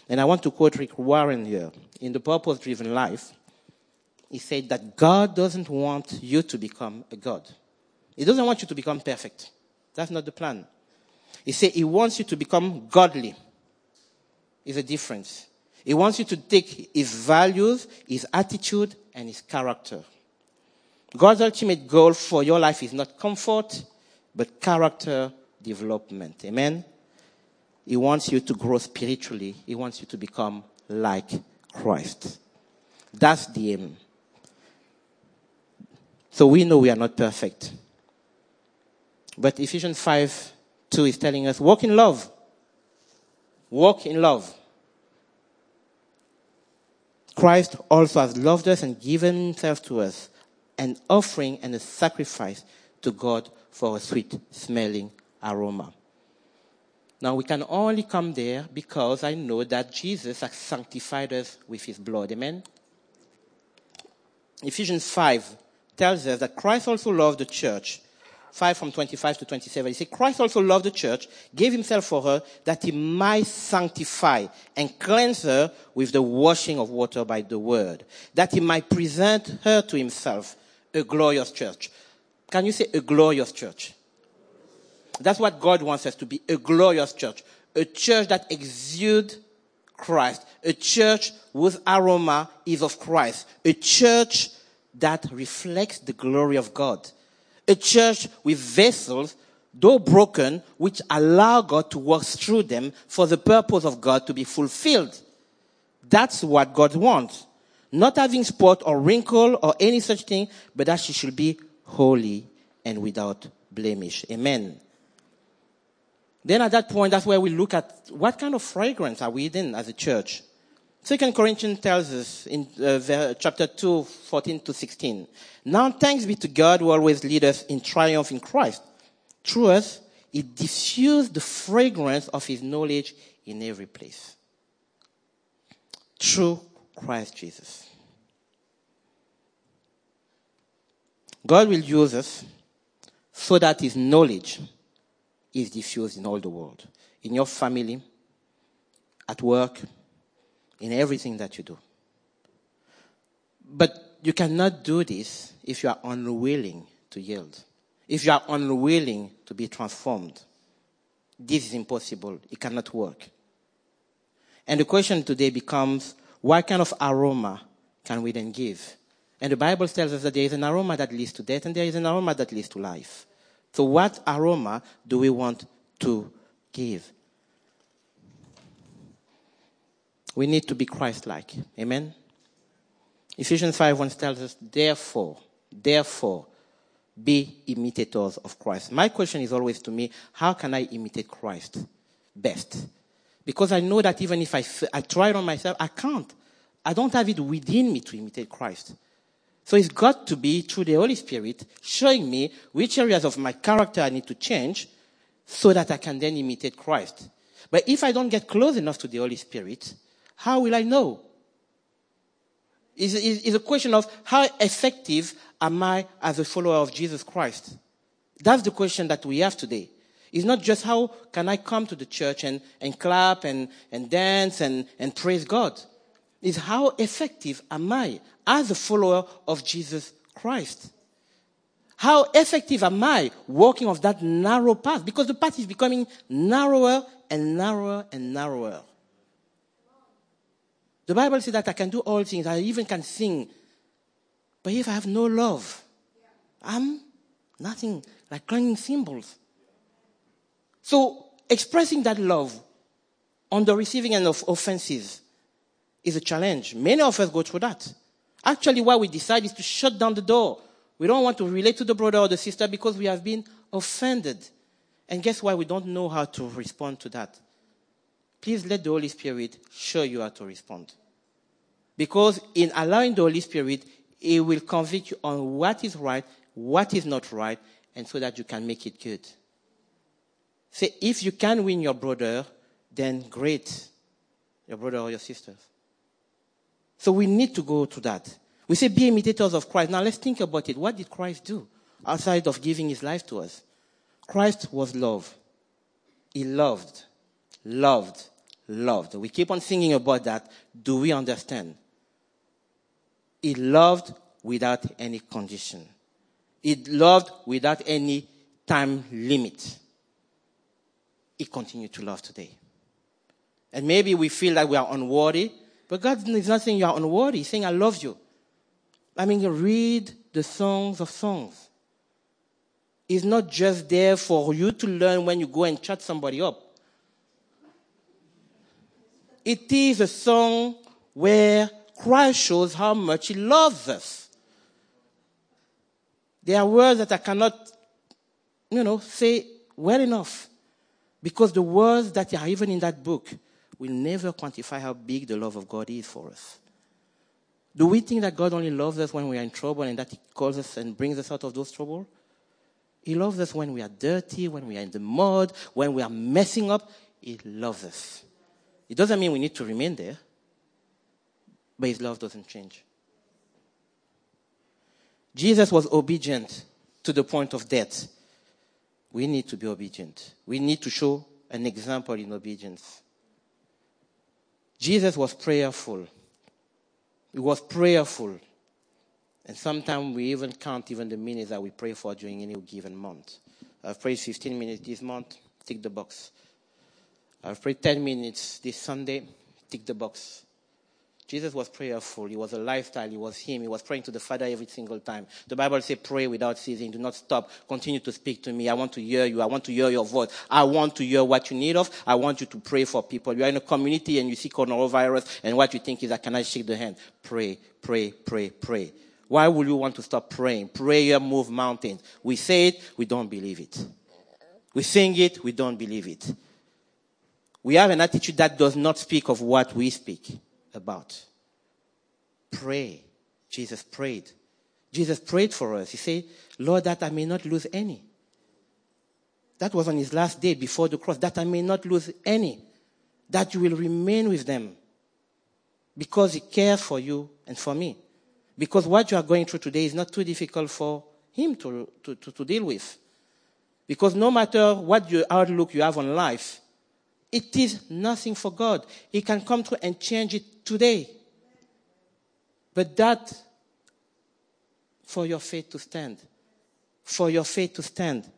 And I want to quote Rick Warren here. In The Purpose Driven Life, he said that God doesn't want you to become a God. He doesn't want you to become perfect. That's not the plan. He said he wants you to become godly. Is a difference. He wants you to take his values, his attitude, and his character. God's ultimate goal for your life is not comfort, but character development. Amen? He wants you to grow spiritually. He wants you to become like Christ. That's the aim. So we know we are not perfect. But Ephesians 5 2 is telling us walk in love. Walk in love. Christ also has loved us and given himself to us, an offering and a sacrifice to God for a sweet smelling aroma. Now we can only come there because I know that Jesus has sanctified us with his blood. Amen? Ephesians 5 tells us that Christ also loved the church 5 from 25 to 27. He said, Christ also loved the church, gave himself for her, that he might sanctify and cleanse her with the washing of water by the word, that he might present her to himself, a glorious church. Can you say a glorious church? That's what God wants us to be, a glorious church. A church that exudes Christ. A church whose aroma is of Christ. A church that reflects the glory of God. A church with vessels, though broken, which allow God to work through them for the purpose of God to be fulfilled. That's what God wants. Not having spot or wrinkle or any such thing, but that she should be holy and without blemish. Amen. Then at that point, that's where we look at what kind of fragrance are we in as a church. Second Corinthians tells us in uh, chapter 2, 14 to 16. Now thanks be to God who always leads us in triumph in Christ. Through us, he diffused the fragrance of his knowledge in every place. Through Christ Jesus. God will use us so that his knowledge is diffused in all the world. In your family, at work, in everything that you do. But you cannot do this if you are unwilling to yield. If you are unwilling to be transformed. This is impossible. It cannot work. And the question today becomes, what kind of aroma can we then give? And the Bible tells us that there is an aroma that leads to death and there is an aroma that leads to life. So what aroma do we want to give? We need to be Christ like. Amen? Ephesians 5 1 tells us, therefore, therefore, be imitators of Christ. My question is always to me, how can I imitate Christ best? Because I know that even if I, I try it on myself, I can't. I don't have it within me to imitate Christ. So it's got to be through the Holy Spirit showing me which areas of my character I need to change so that I can then imitate Christ. But if I don't get close enough to the Holy Spirit, how will I know? It's, it's a question of how effective am I as a follower of Jesus Christ? That's the question that we have today. It's not just how can I come to the church and, and clap and, and dance and, and praise God. It's how effective am I as a follower of Jesus Christ? How effective am I walking of that narrow path? Because the path is becoming narrower and narrower and narrower. The Bible says that I can do all things. I even can sing. But if I have no love, I'm nothing like clanging cymbals. So expressing that love on the receiving end of offenses is a challenge. Many of us go through that. Actually, what we decide is to shut down the door. We don't want to relate to the brother or the sister because we have been offended. And guess why? We don't know how to respond to that. Please let the Holy Spirit show you how to respond. Because in allowing the Holy Spirit, He will convict you on what is right, what is not right, and so that you can make it good. Say, if you can win your brother, then great, your brother or your sisters. So we need to go to that. We say, be imitators of Christ. Now let's think about it. What did Christ do outside of giving his life to us? Christ was love. He loved, loved, loved. We keep on singing about that. Do we understand? He loved without any condition. He loved without any time limit. He continued to love today. And maybe we feel like we are unworthy, but God is not saying you are unworthy. He's saying, I love you. I mean, read the songs of songs. It's not just there for you to learn when you go and chat somebody up. It is a song where Christ shows how much He loves us. There are words that I cannot, you know, say well enough. Because the words that are even in that book will never quantify how big the love of God is for us. Do we think that God only loves us when we are in trouble and that He calls us and brings us out of those trouble? He loves us when we are dirty, when we are in the mud, when we are messing up. He loves us. It doesn't mean we need to remain there but his love doesn't change. Jesus was obedient to the point of death. We need to be obedient. We need to show an example in obedience. Jesus was prayerful. He was prayerful. And sometimes we even count even the minutes that we pray for during any given month. I've prayed 15 minutes this month, tick the box. I've prayed 10 minutes this Sunday, tick the box. Jesus was prayerful. He was a lifestyle. He was him. He was praying to the Father every single time. The Bible says, pray without ceasing. Do not stop. Continue to speak to me. I want to hear you. I want to hear your voice. I want to hear what you need of. I want you to pray for people. You are in a community and you see coronavirus and what you think is I shake the hand? Pray, pray, pray, pray. Why would you want to stop praying? Prayer move mountains. We say it, we don't believe it. We sing it, we don't believe it. We have an attitude that does not speak of what we speak about. Pray. Jesus prayed. Jesus prayed for us. He said, Lord, that I may not lose any. That was on his last day before the cross, that I may not lose any. That you will remain with them. Because he cares for you and for me. Because what you are going through today is not too difficult for him to, to, to, to deal with. Because no matter what your outlook you have on life, it is nothing for God. He can come through and change it today. But that, for your faith to stand, for your faith to stand.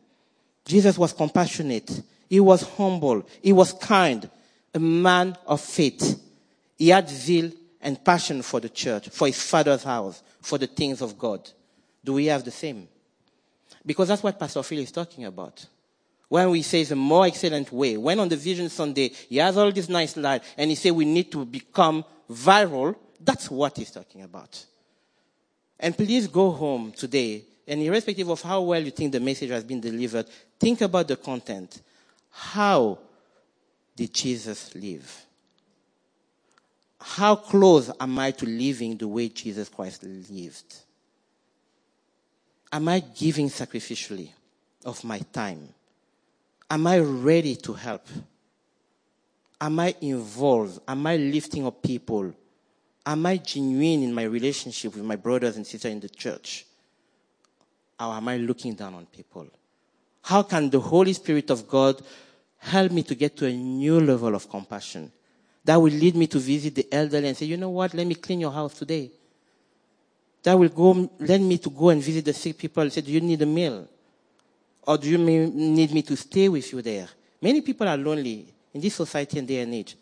Jesus was compassionate. He was humble. He was kind. A man of faith. He had zeal and passion for the church, for his father's house, for the things of God. Do we have the same? Because that's what Pastor Phil is talking about. When we say it's a more excellent way, when on the Vision Sunday, he has all these nice slides and he said we need to become viral, that's what he's talking about. And please go home today, and irrespective of how well you think the message has been delivered, think about the content. How did Jesus live? How close am I to living the way Jesus Christ lived? Am I giving sacrificially of my time? Am I ready to help? Am I involved? Am I lifting up people? Am I genuine in my relationship with my brothers and sisters in the church? Or am I looking down on people? How can the Holy Spirit of God help me to get to a new level of compassion? That will lead me to visit the elderly and say, you know what, let me clean your house today. That will go, let me to go and visit the sick people and say, do you need a meal? Or do you need me to stay with you there? Many people are lonely in this society and day and age.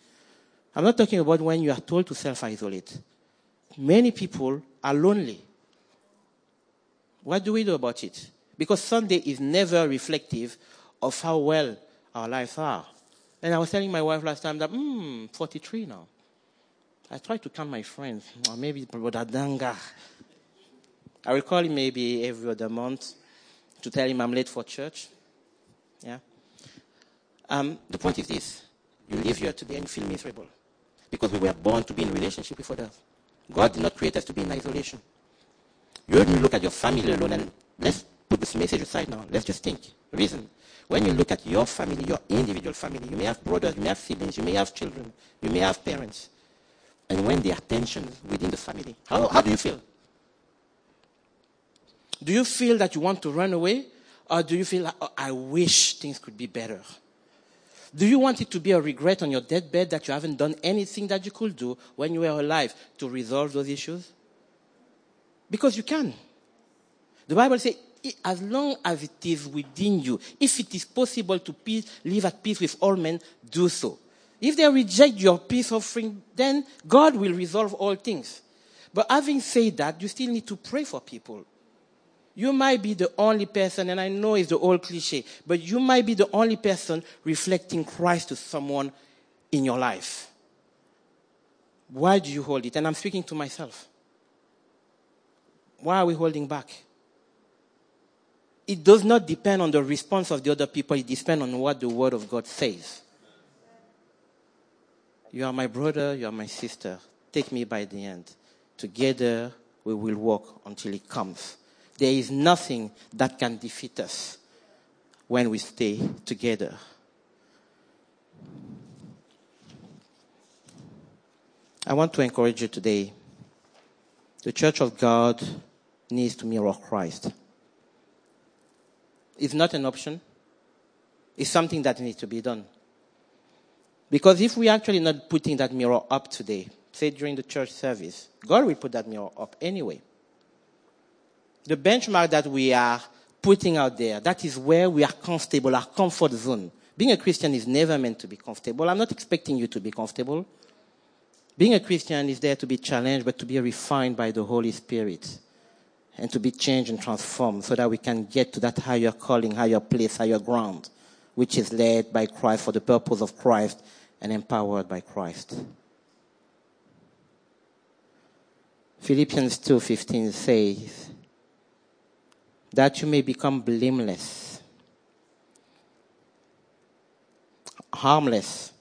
I'm not talking about when you are told to self isolate. Many people are lonely. What do we do about it? Because Sunday is never reflective of how well our lives are. And I was telling my wife last time that, hmm, 43 now. I try to count my friends, or maybe Brother Danga. I will call him maybe every other month to tell him I'm late for church. Yeah. Um, the point is this you live here today and you feel miserable because we were born to be in relationship with others. God did not create us to be in isolation. You only look at your family alone, and let's put this message aside now. Let's just think. Reason. When you look at your family, your individual family, you may have brothers, you may have siblings, you may have children, you may have parents. And when there are tensions within the family, how, how do you feel? Do you feel that you want to run away? Or do you feel, like, oh, I wish things could be better? Do you want it to be a regret on your deathbed that you haven't done anything that you could do when you were alive to resolve those issues? Because you can. The Bible says, as long as it is within you, if it is possible to peace, live at peace with all men, do so. If they reject your peace offering, then God will resolve all things. But having said that, you still need to pray for people. You might be the only person, and I know it's the old cliche, but you might be the only person reflecting Christ to someone in your life. Why do you hold it? And I'm speaking to myself. Why are we holding back? It does not depend on the response of the other people, it depends on what the Word of God says. You are my brother, you are my sister. Take me by the hand. Together we will walk until it comes. There is nothing that can defeat us when we stay together. I want to encourage you today. The church of God needs to mirror Christ. It's not an option. it's something that needs to be done. Because if we're actually not putting that mirror up today, say during the church service, God will put that mirror up anyway. The benchmark that we are putting out there, that is where we are comfortable, our comfort zone. Being a Christian is never meant to be comfortable. I'm not expecting you to be comfortable. Being a Christian is there to be challenged, but to be refined by the Holy Spirit and to be changed and transformed so that we can get to that higher calling, higher place, higher ground, which is led by Christ for the purpose of Christ and empowered by Christ. Philippians 2:15 says that you may become blameless, harmless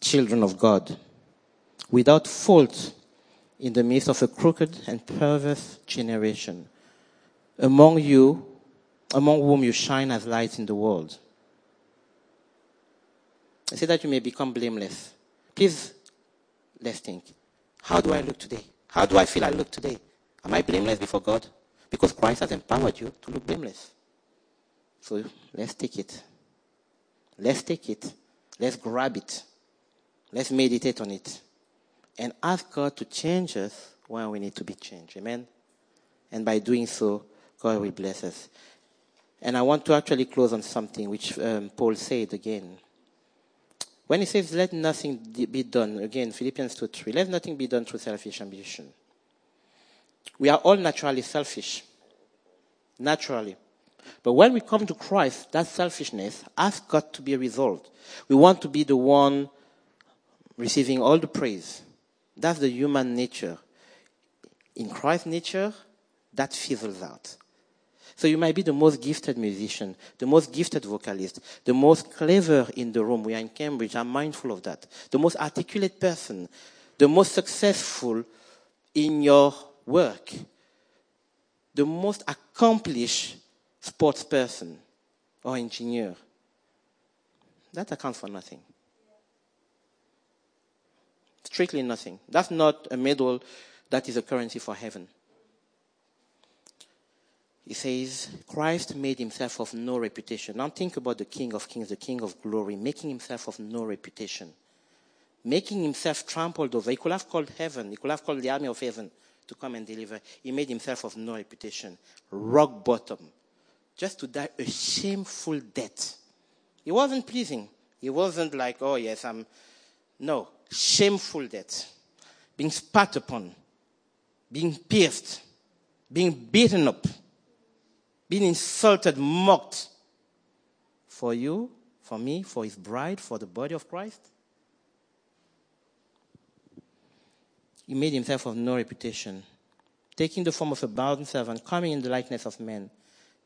children of God without fault in the midst of a crooked and perverse generation, among you, among whom you shine as lights in the world. I say that you may become blameless. Please, let's think. How do I look today? How do I feel I look today? Am I blameless before God? Because Christ has empowered you to look blameless. So let's take it. Let's take it. Let's grab it. Let's meditate on it and ask God to change us when we need to be changed. Amen? And by doing so, God will bless us. And I want to actually close on something which um, Paul said again. When he says, let nothing be done, again, Philippians 2 3, let nothing be done through selfish ambition. We are all naturally selfish. Naturally. But when we come to Christ, that selfishness has got to be resolved. We want to be the one receiving all the praise. That's the human nature. In Christ's nature, that fizzles out. So you might be the most gifted musician, the most gifted vocalist, the most clever in the room. We are in Cambridge. I'm mindful of that. The most articulate person, the most successful in your work, the most accomplished sports person or engineer. That accounts for nothing strictly nothing. That's not a medal that is a currency for heaven. He says, Christ made himself of no reputation. Now think about the King of Kings, the King of Glory, making himself of no reputation. Making himself trampled over. He could have called heaven, he could have called the army of heaven to come and deliver. He made himself of no reputation. Rock bottom. Just to die a shameful death. It wasn't pleasing. He wasn't like, oh yes, I'm. No shameful death, being spat upon, being pierced, being beaten up, being insulted, mocked for you, for me, for his bride, for the body of Christ. He made himself of no reputation, taking the form of a bondservant, coming in the likeness of men.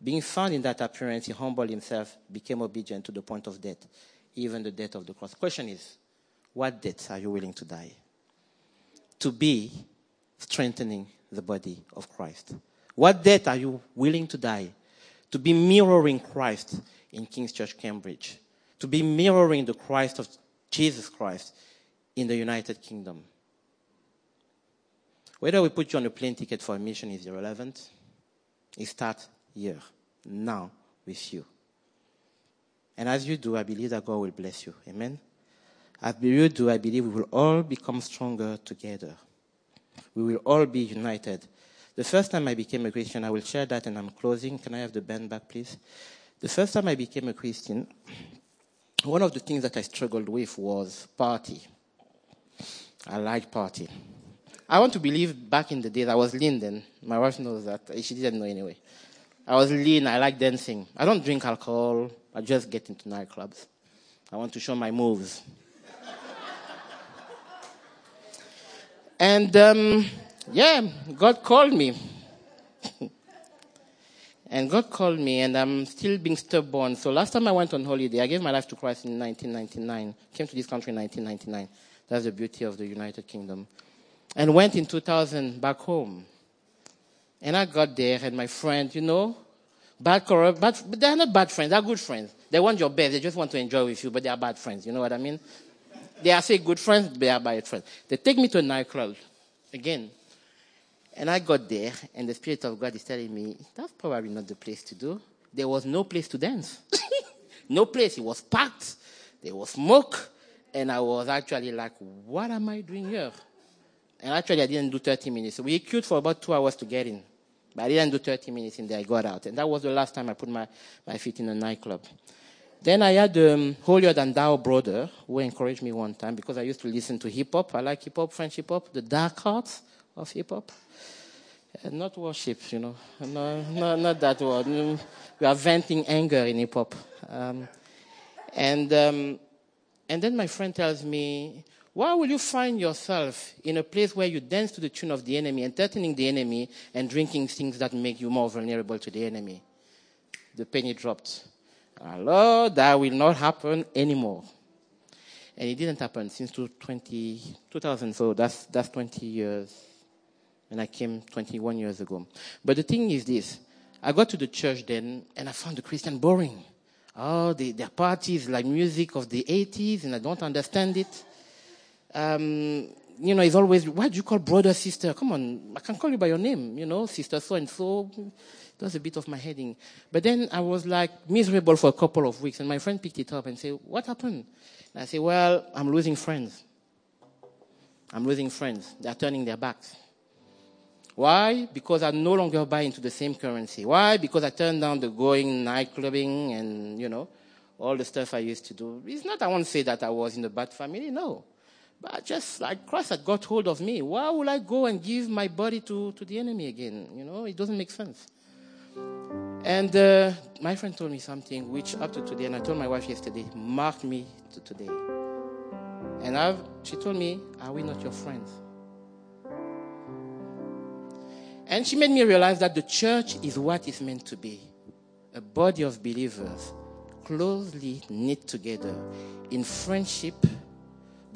Being found in that appearance, he humbled himself, became obedient to the point of death, even the death of the cross. Question is, what death are you willing to die? To be strengthening the body of Christ. What death are you willing to die? To be mirroring Christ in King's Church, Cambridge. To be mirroring the Christ of Jesus Christ in the United Kingdom. Whether we put you on a plane ticket for a mission is irrelevant. It starts here, now, with you. And as you do, I believe that God will bless you. Amen. As we do, I believe we will all become stronger together. We will all be united. The first time I became a Christian, I will share that and I'm closing. Can I have the band back, please? The first time I became a Christian, one of the things that I struggled with was party. I like party. I want to believe back in the days I was lean then. My wife knows that. She didn't know anyway. I was lean. I like dancing. I don't drink alcohol. I just get into nightclubs. I want to show my moves. And um, yeah, God called me. and God called me, and I'm still being stubborn. So last time I went on holiday, I gave my life to Christ in 1999. Came to this country in 1999. That's the beauty of the United Kingdom. And went in 2000 back home. And I got there, and my friend, you know, bad, corrupt, but they're not bad friends. They're good friends. They want your best. They just want to enjoy with you, but they are bad friends. You know what I mean? They are say good friends, they are bad friends. They take me to a nightclub again. And I got there, and the Spirit of God is telling me, that's probably not the place to do. There was no place to dance. no place. It was packed. There was smoke. And I was actually like, what am I doing here? And actually, I didn't do 30 minutes. We queued for about two hours to get in. But I didn't do 30 minutes in there. I got out. And that was the last time I put my, my feet in a nightclub. Then I had a um, holier than thou brother who encouraged me one time because I used to listen to hip hop. I like hip hop, French hip hop, the dark arts of hip hop. Uh, not worship, you know, no, no, not that word. We are venting anger in hip hop. Um, and, um, and then my friend tells me, why will you find yourself in a place where you dance to the tune of the enemy, entertaining the enemy, and drinking things that make you more vulnerable to the enemy? The penny dropped. Lord, that will not happen anymore. And it didn't happen since 20, 2000, so that's, that's 20 years. And I came 21 years ago. But the thing is this I got to the church then, and I found the Christian boring. Oh, the, their parties like music of the 80s, and I don't understand it. Um, you know, it's always, why do you call brother, sister? Come on, I can call you by your name, you know, sister so and so. That was a bit of my heading. But then I was like miserable for a couple of weeks, and my friend picked it up and said, What happened? And I said, Well, I'm losing friends. I'm losing friends. They're turning their backs. Why? Because I no longer buy into the same currency. Why? Because I turned down the going nightclubbing and, you know, all the stuff I used to do. It's not, I won't say that I was in a bad family, no. But just like Christ had got hold of me, why would I go and give my body to, to the enemy again? You know, it doesn't make sense. And uh, my friend told me something which, up to today, and I told my wife yesterday, marked me to today. And I've, she told me, Are we not your friends? And she made me realize that the church is what it's meant to be a body of believers closely knit together in friendship,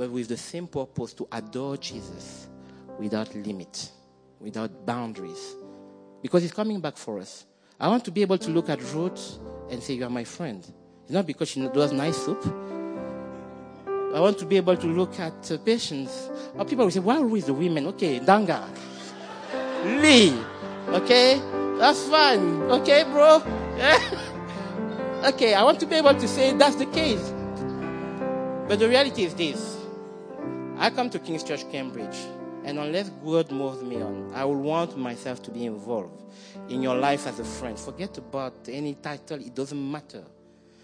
but with the same purpose to adore Jesus without limit, without boundaries. Because he's coming back for us. I want to be able to look at Ruth and say, You are my friend. It's not because she does nice soup. I want to be able to look at uh, patience. Or people will say, Why are always the women? Okay, Danga. Lee. Okay? That's fine. Okay, bro? okay, I want to be able to say that's the case. But the reality is this I come to King's Church, Cambridge. And unless God moves me on, I will want myself to be involved in your life as a friend. Forget about any title, it doesn't matter.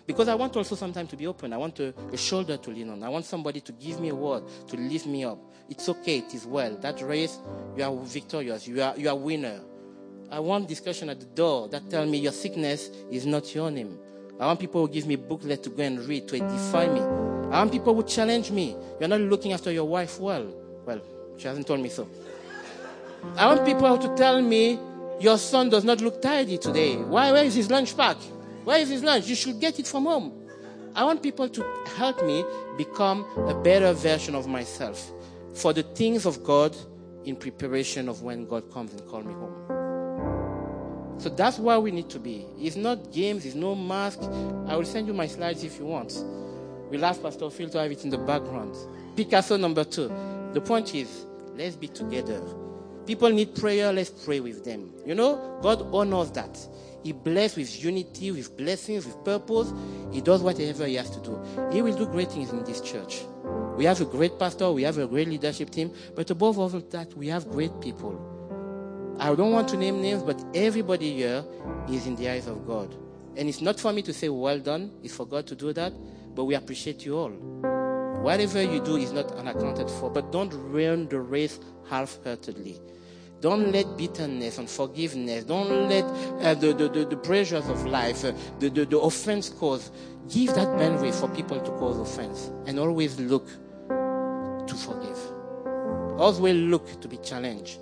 Because I want also sometimes to be open. I want a, a, shoulder to lean on. I want somebody to give me a word, to lift me up. It's okay, it is well. That race, you are victorious, you are, you are winner. I want discussion at the door that tell me your sickness is not your name. I want people who give me booklet to go and read, to edify me. I want people who challenge me. You're not looking after your wife well. Well, she hasn't told me so. I want people to tell me, your son does not look tidy today. Why? Where is his lunch pack? Where is his lunch? You should get it from home. I want people to help me become a better version of myself for the things of God in preparation of when God comes and call me home. So that's why we need to be. It's not games, it's no mask. I will send you my slides if you want. We'll ask Pastor Phil to have it in the background. Picasso number two. The point is, let's be together. People need prayer, let's pray with them. You know, God honors that. He blesses with unity, with blessings, with purpose. He does whatever He has to do. He will do great things in this church. We have a great pastor, we have a great leadership team, but above all that, we have great people. I don't want to name names, but everybody here is in the eyes of God. And it's not for me to say, well done, it's for God to do that, but we appreciate you all. Whatever you do is not unaccounted for, but don't run the race half heartedly. Don't let bitterness, unforgiveness, don't let uh, the, the, the, the, pressures of life, uh, the, the, the offense cause, give that bandwidth for people to cause offense. And always look to forgive. Always look to be challenged.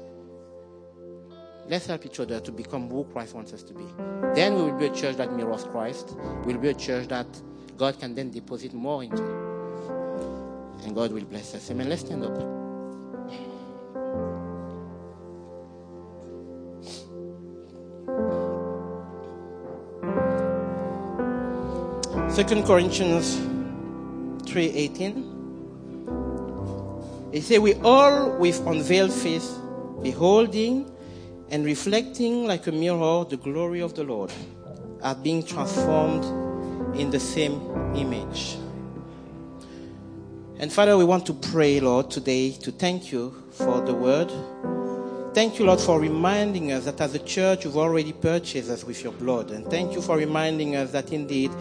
Let's help each other to become who Christ wants us to be. Then we will be a church that mirrors Christ. We'll be a church that God can then deposit more into and God will bless us. Amen. Let's stand up. Second Corinthians 3:18. It says, "We all with unveiled face, beholding and reflecting like a mirror the glory of the Lord, are being transformed in the same image. And Father, we want to pray, Lord, today to thank you for the word. Thank you, Lord, for reminding us that as a church you've already purchased us with your blood. And thank you for reminding us that indeed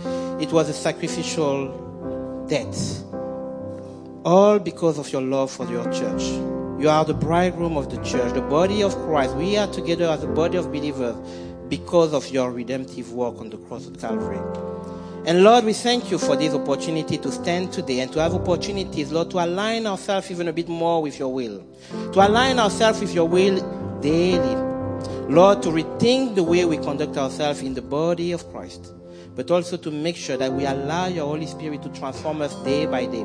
it was a sacrificial death. All because of your love for your church. You are the bridegroom of the church, the body of Christ. We are together as a body of believers because of your redemptive work on the cross of Calvary. And Lord, we thank you for this opportunity to stand today and to have opportunities, Lord, to align ourselves even a bit more with your will. To align ourselves with your will daily. Lord, to rethink the way we conduct ourselves in the body of Christ. But also to make sure that we allow your Holy Spirit to transform us day by day.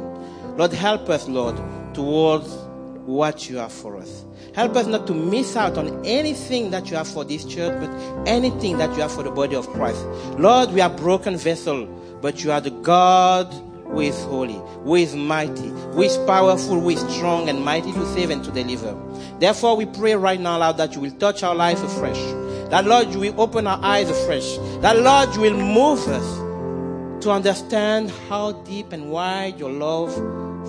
Lord, help us, Lord, towards what you have for us. Help us not to miss out on anything that you have for this church, but anything that you have for the body of Christ. Lord, we are broken vessel, but you are the God who is holy, who is mighty, who is powerful, who is strong and mighty to save and to deliver. Therefore, we pray right now, Lord, that you will touch our life afresh. That, Lord, you will open our eyes afresh. That, Lord, you will move us to understand how deep and wide your love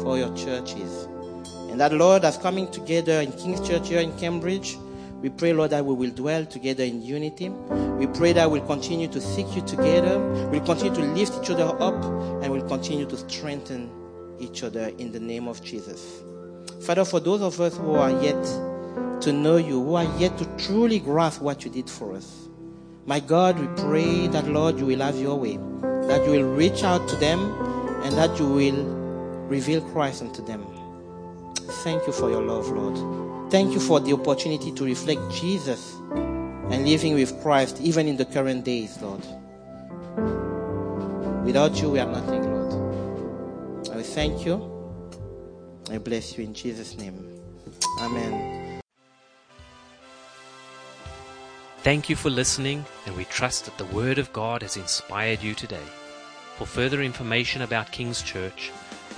for your church is. And that, Lord, as coming together in King's Church here in Cambridge, we pray, Lord, that we will dwell together in unity. We pray that we'll continue to seek you together. We'll continue to lift each other up and we'll continue to strengthen each other in the name of Jesus. Father, for those of us who are yet to know you, who are yet to truly grasp what you did for us, my God, we pray that, Lord, you will have your way, that you will reach out to them and that you will reveal Christ unto them. Thank you for your love, Lord. Thank you for the opportunity to reflect Jesus and living with Christ even in the current days, Lord. Without you, we are nothing, Lord. I thank you. I bless you in Jesus' name. Amen. Thank you for listening, and we trust that the Word of God has inspired you today. For further information about King's Church,